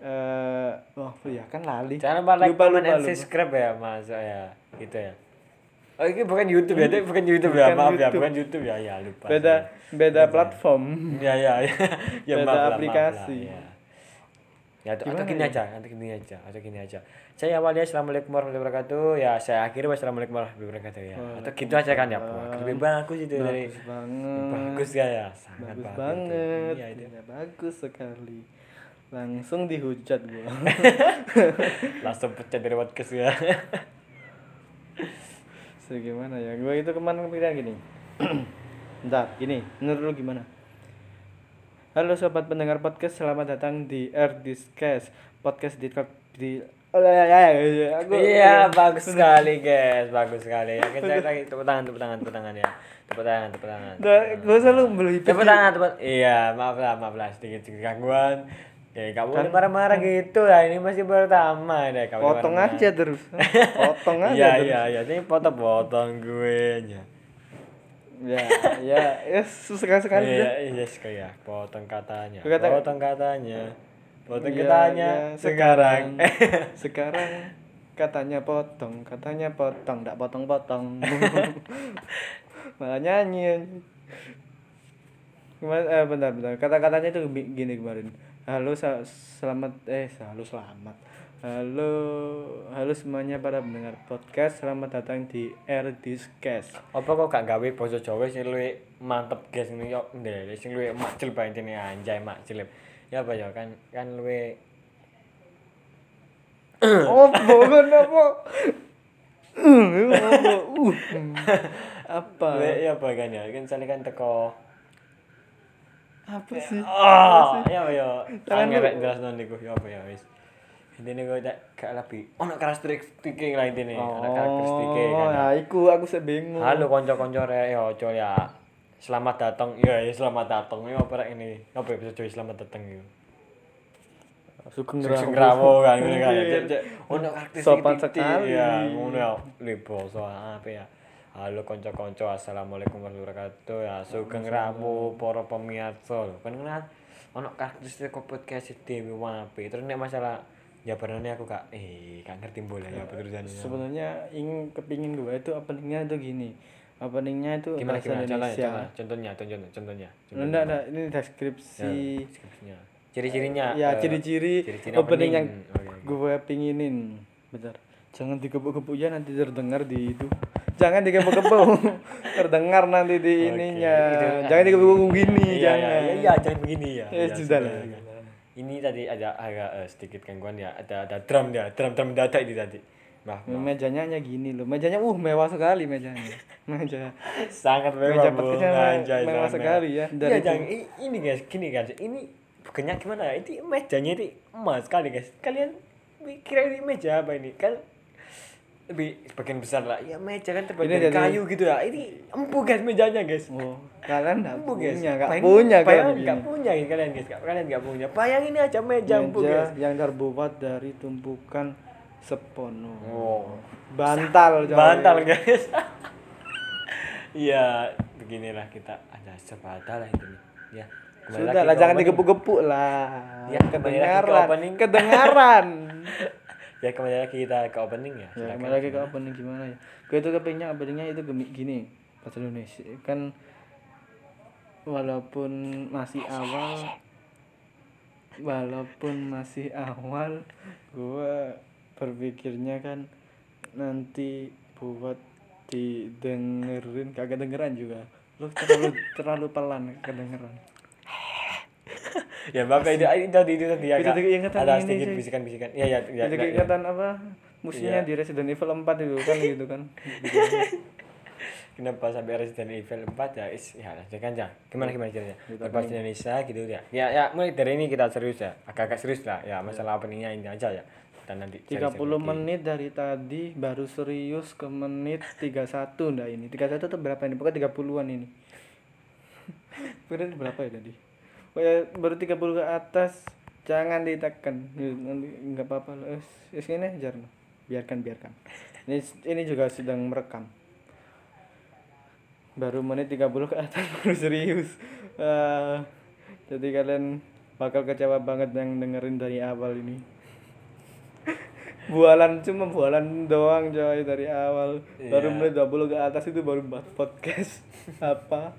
Eh, oh ya kan lali. Jangan lupa like, Lupa, comment, lupa, and lupa. subscribe ya mas ya gitu ya. Oh ini bukan YouTube ya, ini bukan YouTube ya, Bukan maaf ya, YouTube. bukan YouTube ya, ya lupa. Beda beda platform. Ya ya ya, ya Beda maaf lah, aplikasi. Maaf lah, ya. Ya, atau, atau gini ya? aja, atau gini aja, atau gini aja. Saya awalnya assalamualaikum warahmatullahi wabarakatuh, ya saya akhiri wassalamualaikum warahmatullahi wabarakatuh ya. Atau gitu aja kan ya, Wah, lebih bagus itu dari Bagus banget. bagus ya ya, sangat bagus bagus, banget. Iya itu. Iya, bagus sekali. Langsung dihujat gua. Langsung pecah dari podcast ya. So, gimana ya? Gua itu kemarin kepikiran gini. Bentar, gini. Menurut lu gimana? Halo sobat pendengar podcast, selamat datang di Erdiscast. Podcast di di Oh ya ya ya. Aku Iya, bagus sekali, guys. Bagus sekali. Ya, kita lagi tepuk tangan, tepuk tangan, tepuk tangan ya. Tepuk tangan, tepuk tangan. Gua selalu beli Tepuk tangan, tepuk. Iya, maaf lah, maaf lah sedikit sedikit gangguan. Ya, kamu boleh marah-marah gitu lah. Ini masih pertama deh. Kamu potong marah-marah. aja terus. Potong aja Iya, terus. iya, iya. Ini potong-potong gue nya. Ya, ya, ya sekali-sekali Iya, aja. iya, sekali ya. Potong katanya. Kata- Potong katanya. Potong Iya, katanya. iya, Sekarang. sekarang katanya potong, katanya potong, enggak potong-potong. Malah nyanyi. Gimana eh bentar bentar. Kata-katanya itu gini kemarin. Halo sa- selamat eh halo selamat. Halo, halo semuanya para pendengar podcast. Selamat datang di R Discast. Apa kok gak gawe basa Jawa sing luwih mantep guys ini yo ndek sing luwih makjil bae intine anjay makjil. Ya apa ya kan kan luwih Oh, bukan apa? Uh, apa? ya apa kan ya kan misalnya kan teko Apa sih? ah ya apa ya Tangan rek jelasno niku ya apa ya wis. Intine kok tak gak lebih ono karakteristike lah intine ono karakteristike Oh, kan. ya iku aku sih bingung. Halo konco-konco rek ya ojo ya. Selamat datang. Ya, ya selamat datang. Ya apa rek ini? Apa ya bisa joy selamat datang yo. Sugeng rawo kan ngene kan. Ono karakteristik Sopan sekali. Ya, ngono ya. Liboso apa ya. Halo konco-konco, assalamualaikum warahmatullahi wabarakatuh. Ya, sugeng rawo para pemirsa. Kan kan ono karakteristik kok podcast dhewe wae. Terus nek masalah ya barane aku gak eh gak ngerti bola ya terusannya. Sebenarnya ingin kepingin gue itu openingnya itu gini. Openingnya itu Gimana bahasa gimana contohnya, Indonesia. contohnya, contohnya, contohnya, contohnya. Enggak, enggak, ini deskripsi. Ya, deskripsinya. Ciri-cirinya. Ya, eh, ciri-ciri ciri-ciri opening yang Oke, oke. gue pinginin. Bentar. Jangan digebuk-gebuk ya nanti terdengar di itu. Jangan digebuk-gebuk. terdengar nanti di Oke, ininya. itu- Jangan digebuk-gebuk gini, Iya, jangan. iya, iya, iya, jangan begini ya. Ya, Iya, sudah lah. Ini tadi ada agak eh, sedikit gangguan ya. Ada ada drum ya, drum drum mendadak ini tadi. Maaf, maaf. Mejanya hanya gini loh. Mejanya uh mewah sekali mejanya. Meja. sangat mewah. Meja podcastnya Anjay, mewah sangat sekali ya. Iya, Dari jangan i- ini guys, gini guys. Ini bukannya gimana ya? Ini mejanya ini emas sekali guys. Kalian kira ini meja apa ini? Kan lebih sebagian besar lah. Ya meja kan terbuat Ini dari kayu gitu ya. Ini empuk guys mejanya guys. Oh, kalian enggak Empuk guys. punya, enggak Bayangin- punya kalian nggak punya ini kalian guys. Kalian nggak punya. Bayangin aja meja empuk Meja guys. yang terbuat dari tumpukan sepono. Oh. Bantal, coy. Bantal guys. Iya, beginilah kita ada sepatah lah itu. Ya. kembali Sudah lah, jangan digebuk-gebuk lah. Ya, kembali lagi ke kedengaran. Ya kembali lagi kita ke opening ya. ya, kembali lagi ke opening gimana ya? Gue itu kepingnya openingnya itu gini, bahasa Indonesia. Kan walaupun masih awal walaupun masih awal gua berpikirnya kan nanti buat didengerin kagak dengeran juga lu terlalu terlalu pelan kedengeran Ya, Bapak itu itu tadi itu tadi ingetan ada ini sedikit bisikan-bisikan. Iya, ya, ya. jadi ya, ya. apa musuhnya Iya. di Resident Evil 4 itu kan gitu kan Kenapa sampai Resident Evil 4 ya? Is, ya, lanjutkan aja. Gimana gimana ceritanya? Berbahasa Indonesia gitu ya. Ya, ya, mulai dari ini kita serius ya. Agak-agak serius lah. Ya, masalah openingnya ini aja ya. Dan nanti 30 sharing-sharing lagi. menit dari tadi baru serius ke menit 31 ndak ini 31 tuh berapa ini pokoknya 30-an ini berapa ya tadi baru 30 ke atas jangan ditekan. Ya, nanti nggak apa-apa lah. Es es ini aja no. biarkan biarkan. Ini ini juga sedang merekam. Baru menit 30 ke atas baru serius. Ah, jadi kalian bakal kecewa banget yang dengerin dari awal ini. Bualan cuma bualan doang coy dari awal. Baru Iya. menit 20 ke atas itu baru buat podcast. Apa?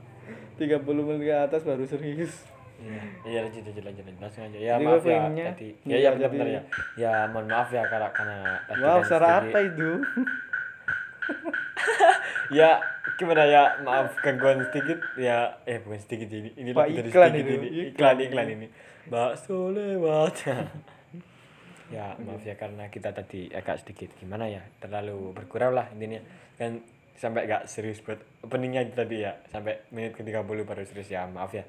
30 menit ke atas baru serius Iya, iya lanjut lanjut lanjut langsung aja. Ya Jadi maaf ya pengennya- tadi. Ya ya benar jadi- benar ya. Ya mohon maaf ya karena karena tadi wow suara apa itu? Ya gimana ya? Maaf gangguan sedikit. Ya eh bukan sedikit ini ini Pak, lebih dari iklan sedikit itu, ini. Iklan. iklan ini. bakso lewat. Ya maaf ya karena kita tadi agak sedikit. Gimana ya? Terlalu bergurau lah intinya. Kan sampai gak serius buat openingnya tadi ya. Sampai menit ke 30 baru serius ya. Maaf ya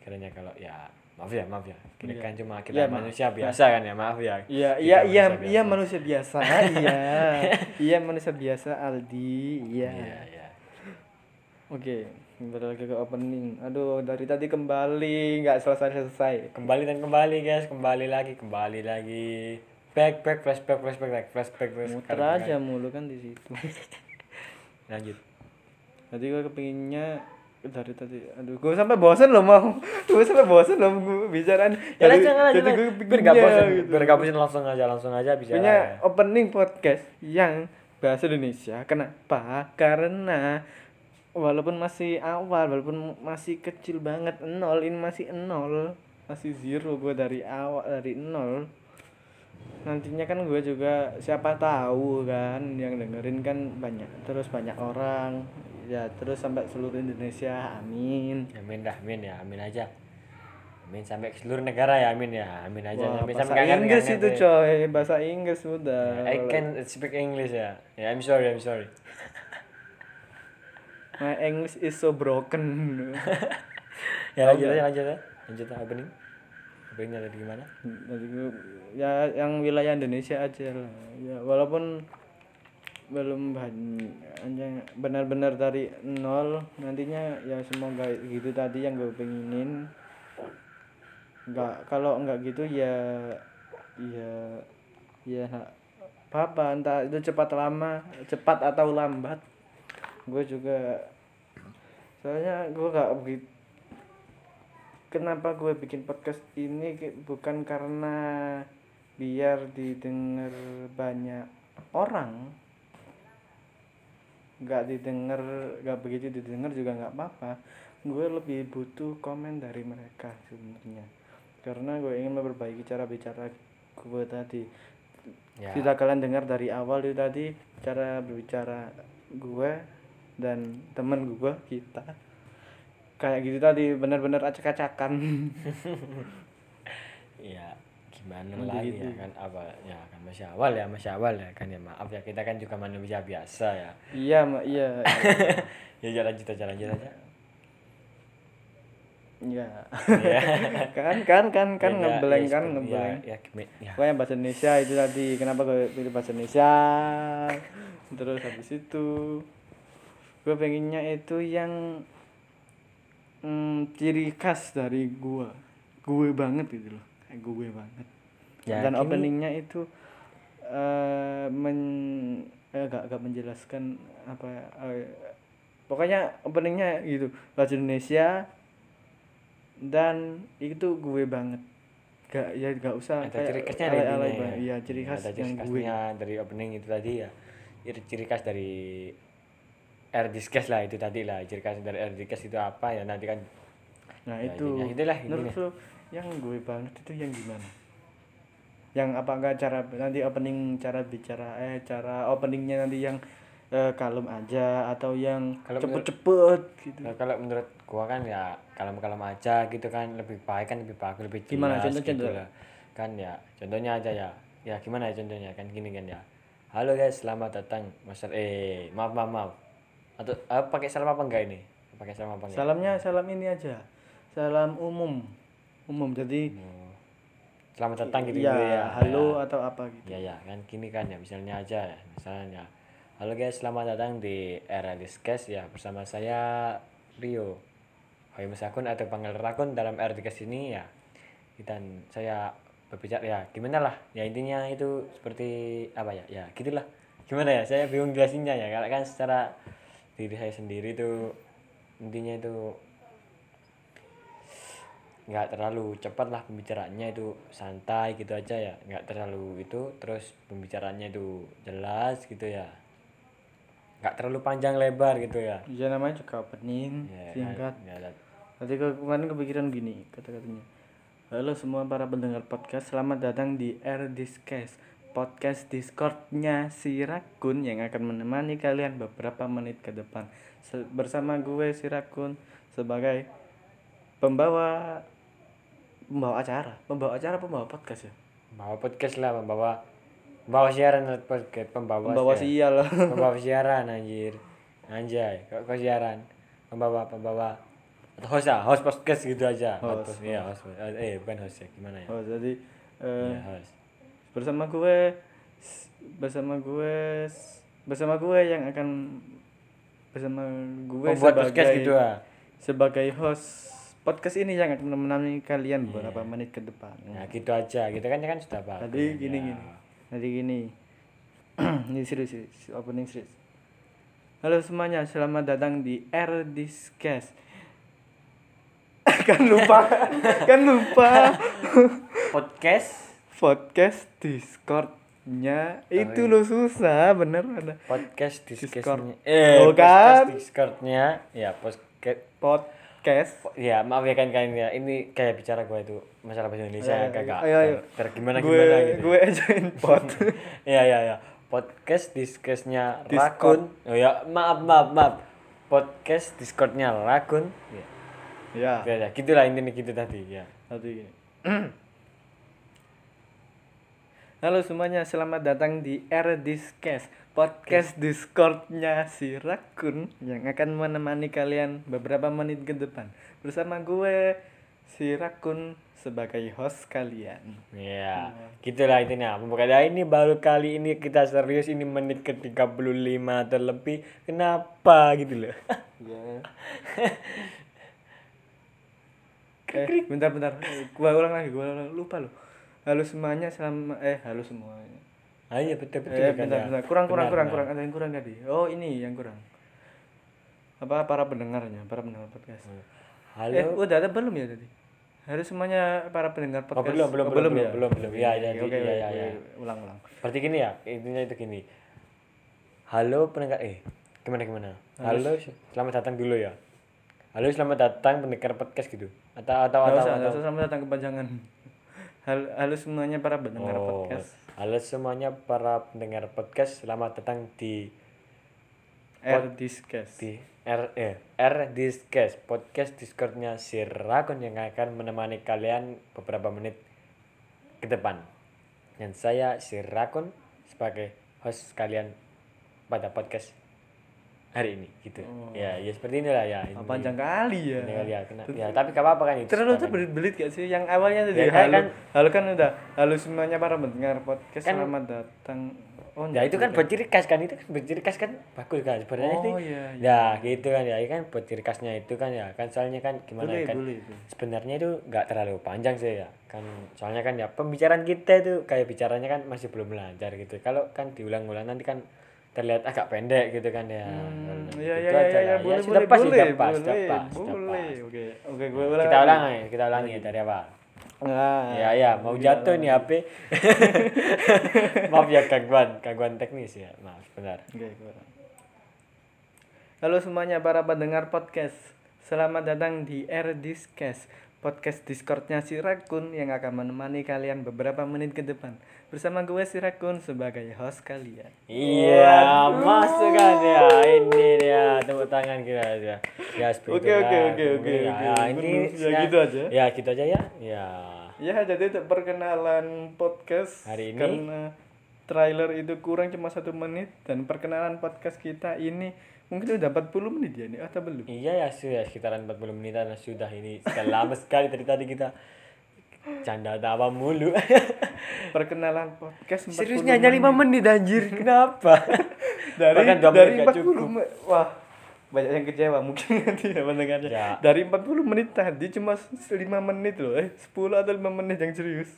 karena kalau ya maaf ya maaf ya kita Iya. kan cuma kita Iya, maaf. manusia biasa kan ya maaf ya Iya, Kita iya, iya, manusia iya biasa. manusia biasa. iya. Iya manusia biasa Aldi. Iya. iya iya Oke, kembali lagi ke opening. Aduh, dari tadi kembali nggak selesai-selesai. kembali dan kembali guys kembali lagi kembali lagi back back flashback flashback like flashback terus Muter aja mulu kan di situ. lanjut Tadi gue kepinginnya dari tadi aduh gue sampai bosan loh mau. Gue sampai bosan loh gue bicaraan. Ya Jadi- jadi gue biar gak bosan gitu. biar gak bosan langsung aja langsung aja bisa punya opening podcast yang bahasa Indonesia. Kenapa? Karena walaupun masih awal walaupun masih kecil banget nol ini masih nol. Masih zero gue dari awal dari nol. Nantinya kan gue juga siapa tahu kan yang dengerin kan banyak terus banyak orang ya terus sampai seluruh Indonesia amin. Amin dah amin ya amin aja. Amin sampai seluruh negara ya amin ya amin aja. Wah, amin bahasa sampai kangen- Inggris kangen itu deh. coy bahasa Inggris udah I can speak English ya. Ya I'm sorry I'm sorry. My English is so broken. Ya lanjut aja lanjut aja. Lanjut aja opening openingnya tadi gimana gue- ya yang wilayah Indonesia aja lah. Ya walaupun belum benar-benar dari nol. Nantinya ya semoga gitu tadi yang gue pengenin. Nggak kalau nggak gitu ya ya ya apa entah itu cepat lama cepat atau lambat. Gue juga soalnya gue nggak begitu kenapa gue bikin podcast ini bukan karena biar didengar banyak orang nggak didengar nggak begitu didengar juga nggak apa-apa. Gue lebih butuh komen dari mereka sebenarnya. Karena gue ingin memperbaiki cara bicara gue tadi. Ya. Tidak kalian dengar dari awal itu tadi cara berbicara gue dan temen gue kita. Kayak gitu tadi benar-benar acak-acakan. Ya gimana lagi gitu. ya kan? Apa ya kan masih awal ya masih awal ya kan ya maaf ya kita kan juga manusia biasa ya. Iya mak iya. Ya jalan lanjut aja lanjut aja. Iya. Ya kan kan kan kan Ya, ngeblank ya, kan ngeblank. ya, ya, ya. Pokoknya bahasa Indonesia itu tadi kenapa gue pilih bahasa Indonesia? Terus habis itu gue pengennya itu yang mm, ciri khas dari gue gue banget gitu loh gue banget. Ya, dan gini- openingnya itu eh men eh, gak, gak menjelaskan apa ya, eh, pokoknya openingnya gitu bahasa Indonesia dan itu gue banget. Gak ya gak usah ada ciri khasnya alay-alay intinya banget. iya ciri khas ada ciri yang gue khasnya dari opening itu tadi ya. Ciri- khas dari air discuss lah itu tadi lah. Ciri khas dari air discuss itu apa ya? Nanti kan nah Ya, itu. itulah, menurut. Yang gue banget itu yang gimana? Yang apa enggak cara nanti opening cara bicara eh cara openingnya nanti yang eh, kalem aja atau yang Kalau menurut- cepet-cepet gitu. Nah, kalau menurut gua kan ya kalem-kalem aja gitu kan lebih baik kan lebih bagus lebih jelas Gimana? Contoh- gitu contoh. lah. kan ya contohnya aja ya. Ya gimana ya contohnya? Kan gini kan ya. Halo guys selamat datang mas eh maaf maaf maaf. Atau eh, pakai salam apa enggak ini? Pakai salam apa enggak? Salamnya salam ini aja. Salam umum umum. Jadi Oh, selamat datang gitu ya, ya. halo atau apa gitu. Ya ya kan gini kan ya misalnya aja ya misalnya halo guys selamat datang di era discuss ya. Bersama saya Rio. Hai Mas Akun atau panggil Rakun dalam era discuss ini ya. Dan saya berbicara ya gimana lah? Ya intinya itu seperti apa ya? Ya gitulah. Gimana ya? Saya bingung jelasinnya ya. Karena kan secara diri saya sendiri itu intinya itu nggak terlalu cepat lah pembicaraannya itu santai gitu aja ya nggak terlalu itu terus pembicaraannya itu jelas gitu ya. Nggak terlalu panjang lebar gitu ya. Ya namanya juga opening ya kan? singkat. ya, Tadi ke- kemarin kepikiran gini kata-katanya. Halo semua para pendengar podcast, selamat datang di Air Discuss podcast Discordnya si Rakun yang akan menemani kalian beberapa menit ke depan. Se- bersama gue si Rakun sebagai pembawa pembawa acara, pembawa acara, pembawa podcast ya, bawa podcast lah membawa membawa siaran podcast pembawa pembawa siaran. sial. pembawa siaran anjir. Anjay kok kok siaran? Pembawa pembawa. Atau host ya host podcast gitu aja. Host, host. Iya host eh bukan host ya gimana ya? Oh jadi eh, Iya, host. bersama gue bersama gue bersama gue yang akan bersama gue pembuat sebagai podcast gitu ah sebagai host podcast ini yang akan menemani kalian beberapa menit ke depan. ya gitu aja gitu kan kan sudah bagus Tadi gini ya. gini. Tadi gini. ini serius, serius, opening serius. Halo semuanya, selamat datang di Air Discuss. kan lupa, kan lupa. podcast podcast Discordnya Oh, itu iya. lo susah bener ada podcast Discord. discordnya eh podcast kan? discordnya ya podcast pod podcast. Ya maaf ya kan kan ya. Ini kayak bicara gue itu masalah bahasa Indonesia Ayo, agak ayo, ayo. ter gimana gue gimana gitu. gue ajain pot. Ya ya ya podcast Discord. rakun. Oh ya maaf maaf maaf. Podcast discordnya rakun. Ya ya ya, ya gitulah intinya gitu tadi ya gini. Halo semuanya, selamat datang di R Discast Podcast Discordnya si Rakun Yang akan menemani kalian beberapa menit ke depan. Bersama gue, si Rakun sebagai host kalian. Ya gitulah intinya. Pokoknya ini baru kali ini kita serius ini menit ke 35 terlebih. Kenapa gitu loh? Ya. eh, bentar bentar, gua ulang lagi, gua ulang lupa loh. Halo semuanya, selamat eh halo semuanya. Ah iya betul betul Eh, kan bentar, ya. bentar. Kurang kurang Benar, kurang benar. kurang ada yang kurang tadi. Oh, ini yang kurang. Apa para pendengarnya, para pendengar podcast. halo Eh, udah ada belum ya tadi? Halo semuanya para pendengar Oh, podcast. belum, belum, Oh, belum, ya? belum, belum, belum. Ya, ya, Oke, ya, oke, ya, oke, ya. Ulang ulang. Berarti gini ya, intinya itu gini. Halo pendengar eh gimana gimana? Halo, selamat datang dulu ya. Halo, selamat datang pendengar podcast gitu. Atau atau atau, usah, atau. usah selamat datang kepanjangan. Halo, halo semuanya para pendengar Oh, podcast. Halo semuanya para pendengar podcast, selamat datang di R Discast. di R eh, R Discuss podcast Discordnya si Rakun yang akan menemani kalian beberapa menit ke depan. Dan saya si Rakun sebagai host kalian pada podcast hari ini gitu. Ya, ya seperti inilah ya. Ini, Oh, panjang kali ya. ini kali ya, kena- ya, tapi gak apa-apa kan itu. Terlalu sekarang. terbelit-belit gak sih? Yang awalnya tadi Ya, halo, kan- halo kan udah. Halo semuanya para pendengar podcast Kan- selamat datang. Oh, Ya itu kan buat ciri khas kan itu kan buat ciri khas kan bagus kan sebenarnya Oh, itu. iya, Ya gitu kan ya, kan buat ciri khasnya itu kan ya kan soalnya kan gimana boleh, ya kan boleh sebenarnya itu nggak terlalu panjang sih ya kan soalnya kan ya pembicaraan kita itu kayak bicaranya kan masih belum lancar gitu kalau kan diulang-ulang nanti kan terlihat agak pendek gitu kan ya Hmm, Gitu iya iya aja iya lah. iya ya boleh sudah boleh pas sudah boleh pas sudah boleh pas sudah boleh. pas Oke oke gue ulang. kita lagi. ulang ya kita ulangi ya dari awal Nah, ya ya mau jatuh nih HP maaf ya gangguan gangguan teknis ya maaf benar Oke. Halo semuanya para pendengar podcast. Selamat datang di R Discast, podcast Discordnya si Rakun yang akan menemani kalian beberapa menit ke depan. Bersama gue si Rakun sebagai host kalian. Iya, masuk kan ya. Ini dia tepuk tangan kita aja. Ya, seperti Oke, oke, oke, oke, Ya, oke. ya, ini Ya, gitu aja. Ya, gitu aja ya. Ya. Ya, jadi untuk perkenalan podcast Hari ini? karena trailer itu kurang cuma satu menit dan perkenalan podcast kita ini mungkin udah 40 menit ya nih atau belum? Iya ya, sudah sekitaran 40 menitan sudah ini. Lama sekali dari tadi kita canda tawa mulu. Perkenalan podcast 40 Seriusnya hanya 5 menit anjir. Kenapa? dari Bahkan dari menit gak 40 cukup. wah banyak yang kecewa mungkin nanti ya mendengarnya Ya. dari 40 menit tadi cuma 5 menit loh eh 10 atau 5 menit yang serius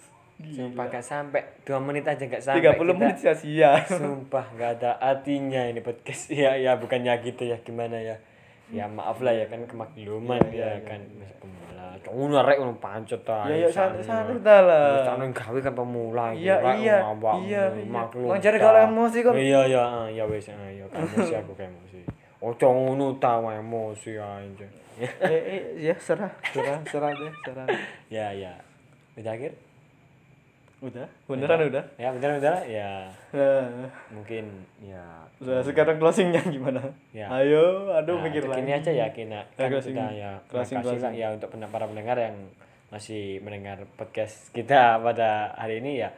Sumpah gak sampai. 2 menit aja gak sampai. 30 kita- menit sia-sia. Sumpah gak ada artinya ini podcast. Ya ya bukannya gitu ya gimana ya? Ya maaf lah ya kan kemakluman ya, kan. masih pemula. Cuma rek ono pancet ta ya ya santai lah. Sana gawe kan pemula Iya, iya, iya, iya. maklum ta. kalau emosi kan. iya iya ya ah, ya kan emosi aku kayak emosi. Ojo ngono ta emosi aja eh, eh, ya serah serah serah deh serah. Ya ya. Udah akhir udah? Beneran udah. ya bener bener ya. Eh, mungkin ya. Udah sekarang closingnya gimana? Ya. ayo aduh Nah, mikir lagi. ini aja ya kita kan closing. kita ya Closing, terima kasih closing. lah ya untuk para pendengar yang masih mendengar podcast kita pada hari ini ya.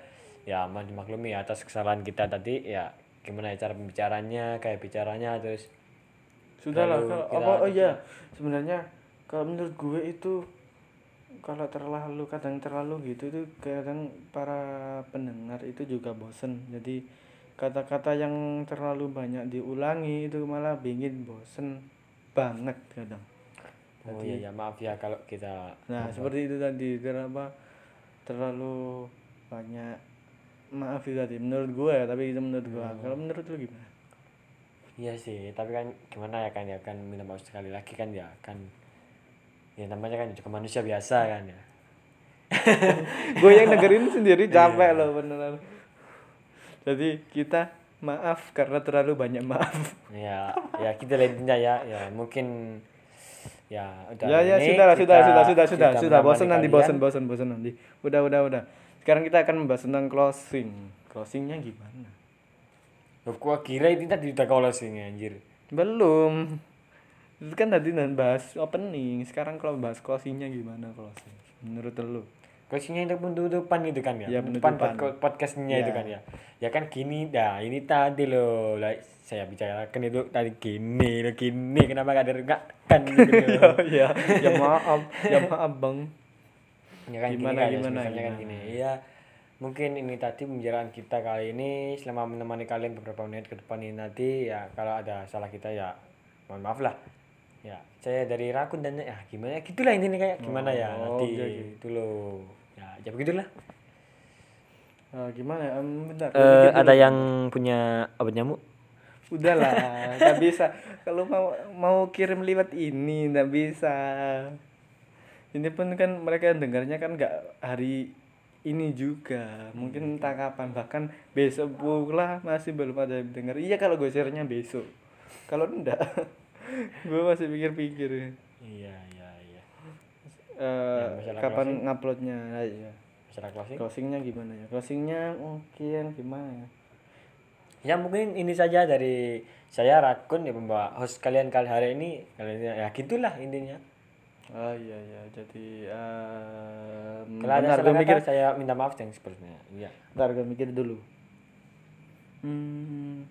Ya mohon dimaklumi ya atas kesalahan kita tadi ya gimana ya cara pembicaranya kayak bicaranya terus sudah lah kalau apa oh iya sebenarnya kalau menurut gue itu kalau terlalu kadang terlalu gitu itu kadang para pendengar itu juga bosen. Jadi kata-kata yang terlalu banyak diulangi itu malah bikin bosen banget kadang. Oh iya ya maaf ya kalau kita nah seperti itu tadi kenapa terlalu banyak maaf itu tadi menurut gue ya tapi itu menurut gue kalau menurut lu gimana? Iya sih tapi kan gimana ya kan ya kan minta maaf sekali lagi kan ya kan ya namanya kan juga manusia biasa kan ya gue yang dengerin sendiri capek loh beneran jadi kita maaf karena terlalu banyak maaf ya ya kita lah intinya ya ya mungkin ya udah Ya ya sudah lah, sudah sudah sudah sudah sudah bosan nanti bosan bosan bosan nanti. Udah udah udah. Sekarang kita akan membahas tentang closing. Closingnya gimana? Loh, gua kira ini tadi udah closing anjir Belum. Itu kan tadi nanti bahas opening. Sekarang kalau bahas closingnya gimana closing? Menurut lu? closingnya itu penutupan itu kan ya, Ya, penutupan penutupan. pod- podcastnya itu Ya. kan ya ya kan gini dah ini tadi loh lah saya bicarakan itu tadi gini loh gini kenapa gak ada kan gitu ya, ya maaf, ya maaf bang. ya kan Gimana, gini kan, ya, gimana, kan gimana? gini ya mungkin ini tadi pembicaraan kita kali ini selama menemani kalian beberapa menit ke depan ini nanti ya kalau ada salah kita ya mohon maaf lah ya saya dari Rakun dan ya gimana gitulah intinya kayak gimana ya Oh, nanti oke, oke. itu loh ya ya begitulah Ah, gimana? Em, bentar. Eh, gua mikir dulu. ada yang punya obat nyamuk Udahlah, nggak bisa. Kalau mau mau kirim lewat ini nggak bisa. Ini pun kan mereka dengarnya kan nggak hari ini juga. Mungkin entah kapan bahkan besok pula masih belum ada yang dengar. Iya kalau gue share-nya besok. Kalau enggak, gue masih pikir-pikir. iya iya iya Eh, masalah kapan nguploadnya? Nah, iya. masalah closing Closingnya gimana ya? Closingnya mungkin gimana ya? ya mungkin ini saja dari saya Rakun ya pembawa host kalian kali hari ini kalian ya gitulah intinya Oh iya iya jadi um, kalau ada salah mikir saya minta maaf yang sepertinya iya bentar gue mikir dulu hmm,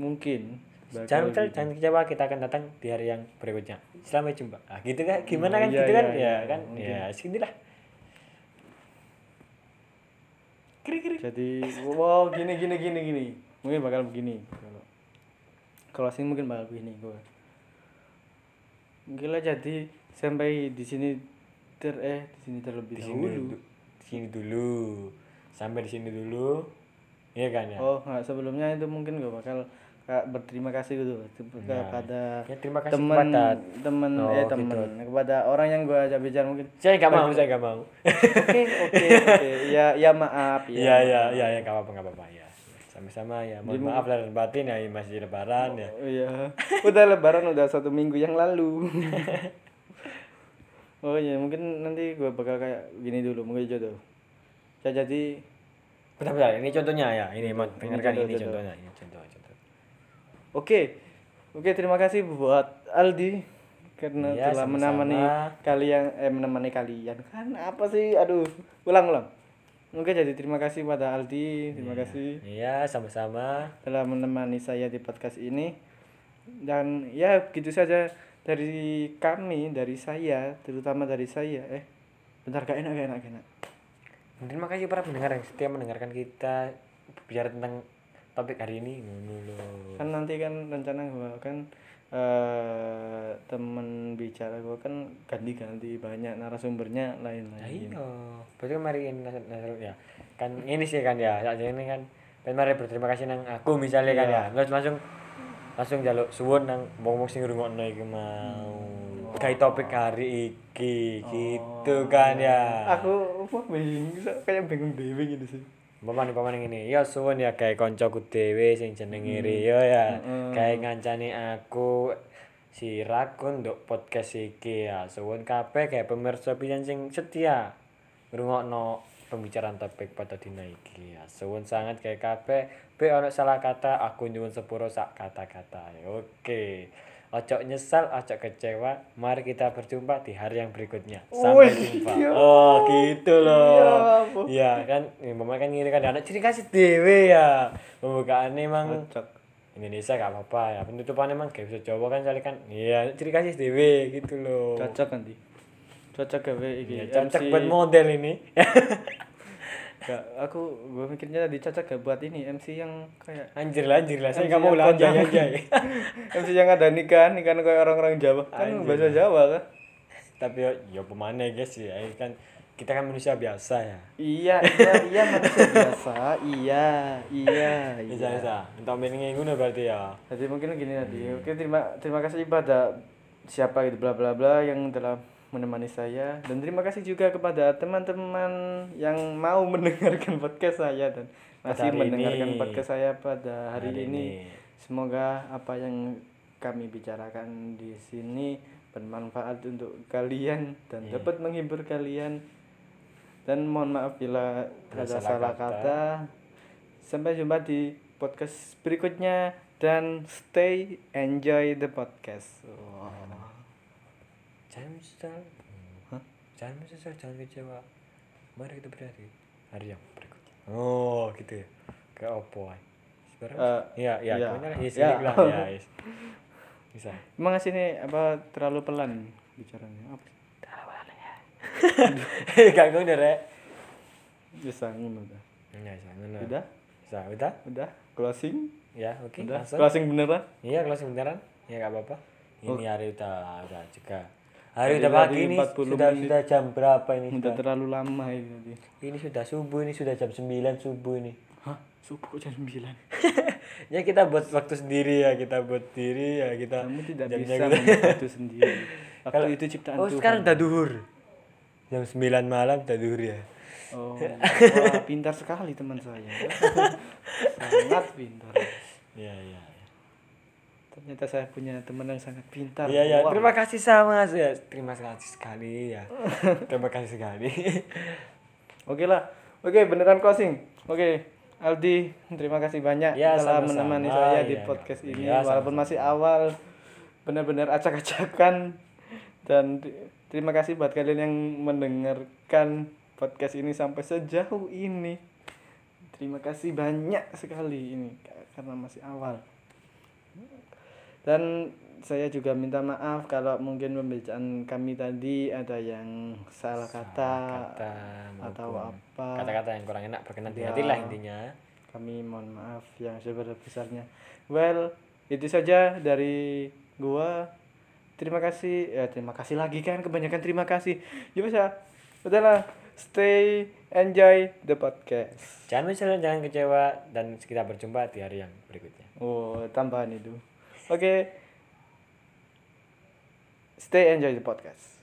mungkin jangan gitu. jangan kecewa kita akan datang di hari yang berikutnya. Selamat jumpa. Ah gitu kan? Gimana Oh, kan? iya, gitu kan? iya, ya iya, kan? Mungkin. ya segitulah jadi wow gini gini gini gini. Mungkin bakal begini. Kalau closing mungkin bakal begini gue lah jadi sampai di sini ter eh di sini terlebih di sini dahulu. du- di sini dulu. Sampai di sini dulu. Iya kan ya? Oh nggak sebelumnya itu mungkin gue bakal berterima kasih gitu Ya. kepada ya terima kasih teman kepada teman Oh, eh gitu. teman kepada orang yang gue ajak bicara mungkin saya nggak mau saya nggak mau oke oke oke ya ya maaf ya Iya iya iya ya nggak apa-apa nggak apa-apa ya. Sama-sama ya. Mohon Jadi- maaf lahir dan batin ya masih lebaran ya. Oh, iya udah lebaran udah satu minggu yang lalu oh iya mungkin nanti gue bakal kayak gini dulu mungkin jodoh ya jadi Bentar bentar ini contohnya ya. Ini mau dengarkan contoh, ini contoh. contohnya. Ini contoh contoh. Oke. Oke terima kasih buat Aldi karena Iya, telah sama-sama. menemani kalian eh menemani kalian. Kan apa sih? Aduh ulang ulang. Oke jadi terima kasih pada Aldi. Terima kasih Iya sama-sama. telah menemani saya di podcast ini. Dan ya begitu saja dari kami dari saya terutama dari saya eh. Bentar gak enak gak enak gak enak. Terima kasih para pendengar yang setia mendengarkan kita bicara tentang topik hari ini. Kan nanti kan rencana gua kan eh temen bicara gua kan ganti-ganti banyak narasumbernya lain-lain iya. Betul mari ini nas- nas- ya. Kan ini sih kan ya. Saat ini kan mari berterima kasih nang aku misalnya kan ya. Terus langsung langsung jaluk suwun nang wong-wong sing ngrungokno iki mau. Kayak topik hari iki gitu kan ya. aku wah bingung kayak bingung dewe gitu sih Paman paman ini, ya suwun ya kayak koncoku dhewe sing jenenge Rio ya. Kayak ngancani aku si Rakun nduk podcast iki ya. Suwun kabeh kayak pemirsa pisan sing setia ngrungokno pembicaraan topik pada dina iki ya. Suwun sangat kayak kabeh be ono salah kata aku nyuwun sepuro sak kata-kata. Oke. Ojo nyesal, ojo kecewa. Mari kita berjumpa di hari yang berikutnya. Sampai Wih, jumpa. iya. Oh, gitu loh. Iya? Iya kan, mama kan ngiri kan anak ciri kasih dewe ya. Pembukaan emang cocok Indonesia gak apa-apa ya. Penutupan emang kayak bisa Jawa kan soalnya kan. Iya, ciri kasih dewe gitu loh. cocok nanti cocok gawe iki Iya, cocok buat model ini. Gak, aku gue mikirnya tadi cocok gak buat ini MC yang kayak anjir lah, anjir lah. Saya MC gak mau lah anjay anjay. MC yang ada nikahan nikahan kayak orang-orang Jawa kan Anjir. bahasa Jawa kan Tapi yo, yo pemana guys ya. Kan kita kan manusia biasa ya. iya iya iya manusia biasa iya iya iya bisa. Untuk meningi ngono berarti ya. jadi mungkin gini tadi oke terima terima kasih pada siapa gitu bla bla bla yang telah menemani saya dan terima kasih juga kepada teman-teman yang mau mendengarkan podcast saya dan masih mendengarkan ini. podcast saya pada hari, Hari ini. ini. Semoga apa yang kami bicarakan di sini bermanfaat untuk kalian dan Iya. dapat menghibur kalian dan mohon maaf bila Ada salah kata. kata sampai jumpa di podcast berikutnya dan stay enjoy the podcast Wah. Jangan menyesal. Hah? Jangan menyesal, jangan kecewa. Mari kita berhari hari yang berikutnya. Oh, gitu ya. Kayak opo? Eh, Iya, iya, iya. gimana lah? Yes, Ya. lah, ya, yes. Bisa. emang sini apa terlalu pelan bicaranya apa Gak ngono rek. bisa ngono dah. Ya, bisa ngono. udah Bisa, udah? udah closing Ya, oke. udah langsung. closing beneran Iya, kalau sebentar Ya gak apa-apa. Oh. Ini hari udah udah juga. Hari udah pagi ini 40 sudah menit. sudah jam berapa ini? udah Sudah. terlalu lama ini tadi Ini sudah subuh ini sudah jam 9 subuh ini. hah subuh jam 9 ya kita buat waktu sendiri ya, kita buat diri ya kita. kamu tidak bisa membuat waktu sendiri waktu Kalau- itu ciptaan Oh, Tuhan sekarang udah duhur. Jam 9 malam udah duhur ya. oh wah, pintar sekali teman saya sangat pintar Iya, iya. Ternyata saya punya teman yang sangat pintar Iya, iya. Terima kasih sama ya. Terima kasih sekali ya. Terima kasih sekali. Oke lah. Oke, beneran closing. Oke, Aldi, terima kasih banyak Ya, telah sama-sama. menemani saya di Ya, podcast ya. ini Ya, walaupun sama-sama. masih awal benar-benar acak-acakan dan terima kasih buat kalian yang mendengarkan podcast ini sampai sejauh ini. Terima kasih banyak sekali ini ka- karena masih awal. Dan saya juga minta maaf kalau mungkin pembacaan kami tadi ada yang salah kata, Kata atau apa. Kata-kata yang kurang enak berkenan di Ya. hati lah intinya. Kami mohon maaf yang sebesar-besarnya. Well, itu saja dari gua. Terima kasih. Ya, terima kasih lagi kan kebanyakan terima kasih. Ya bisa. Udahlah. Stay enjoy the podcast. Jangan menyesal, jangan kecewa dan kita berjumpa di hari yang berikutnya. Oh, tambahan itu. Oke. Stay enjoy the podcast.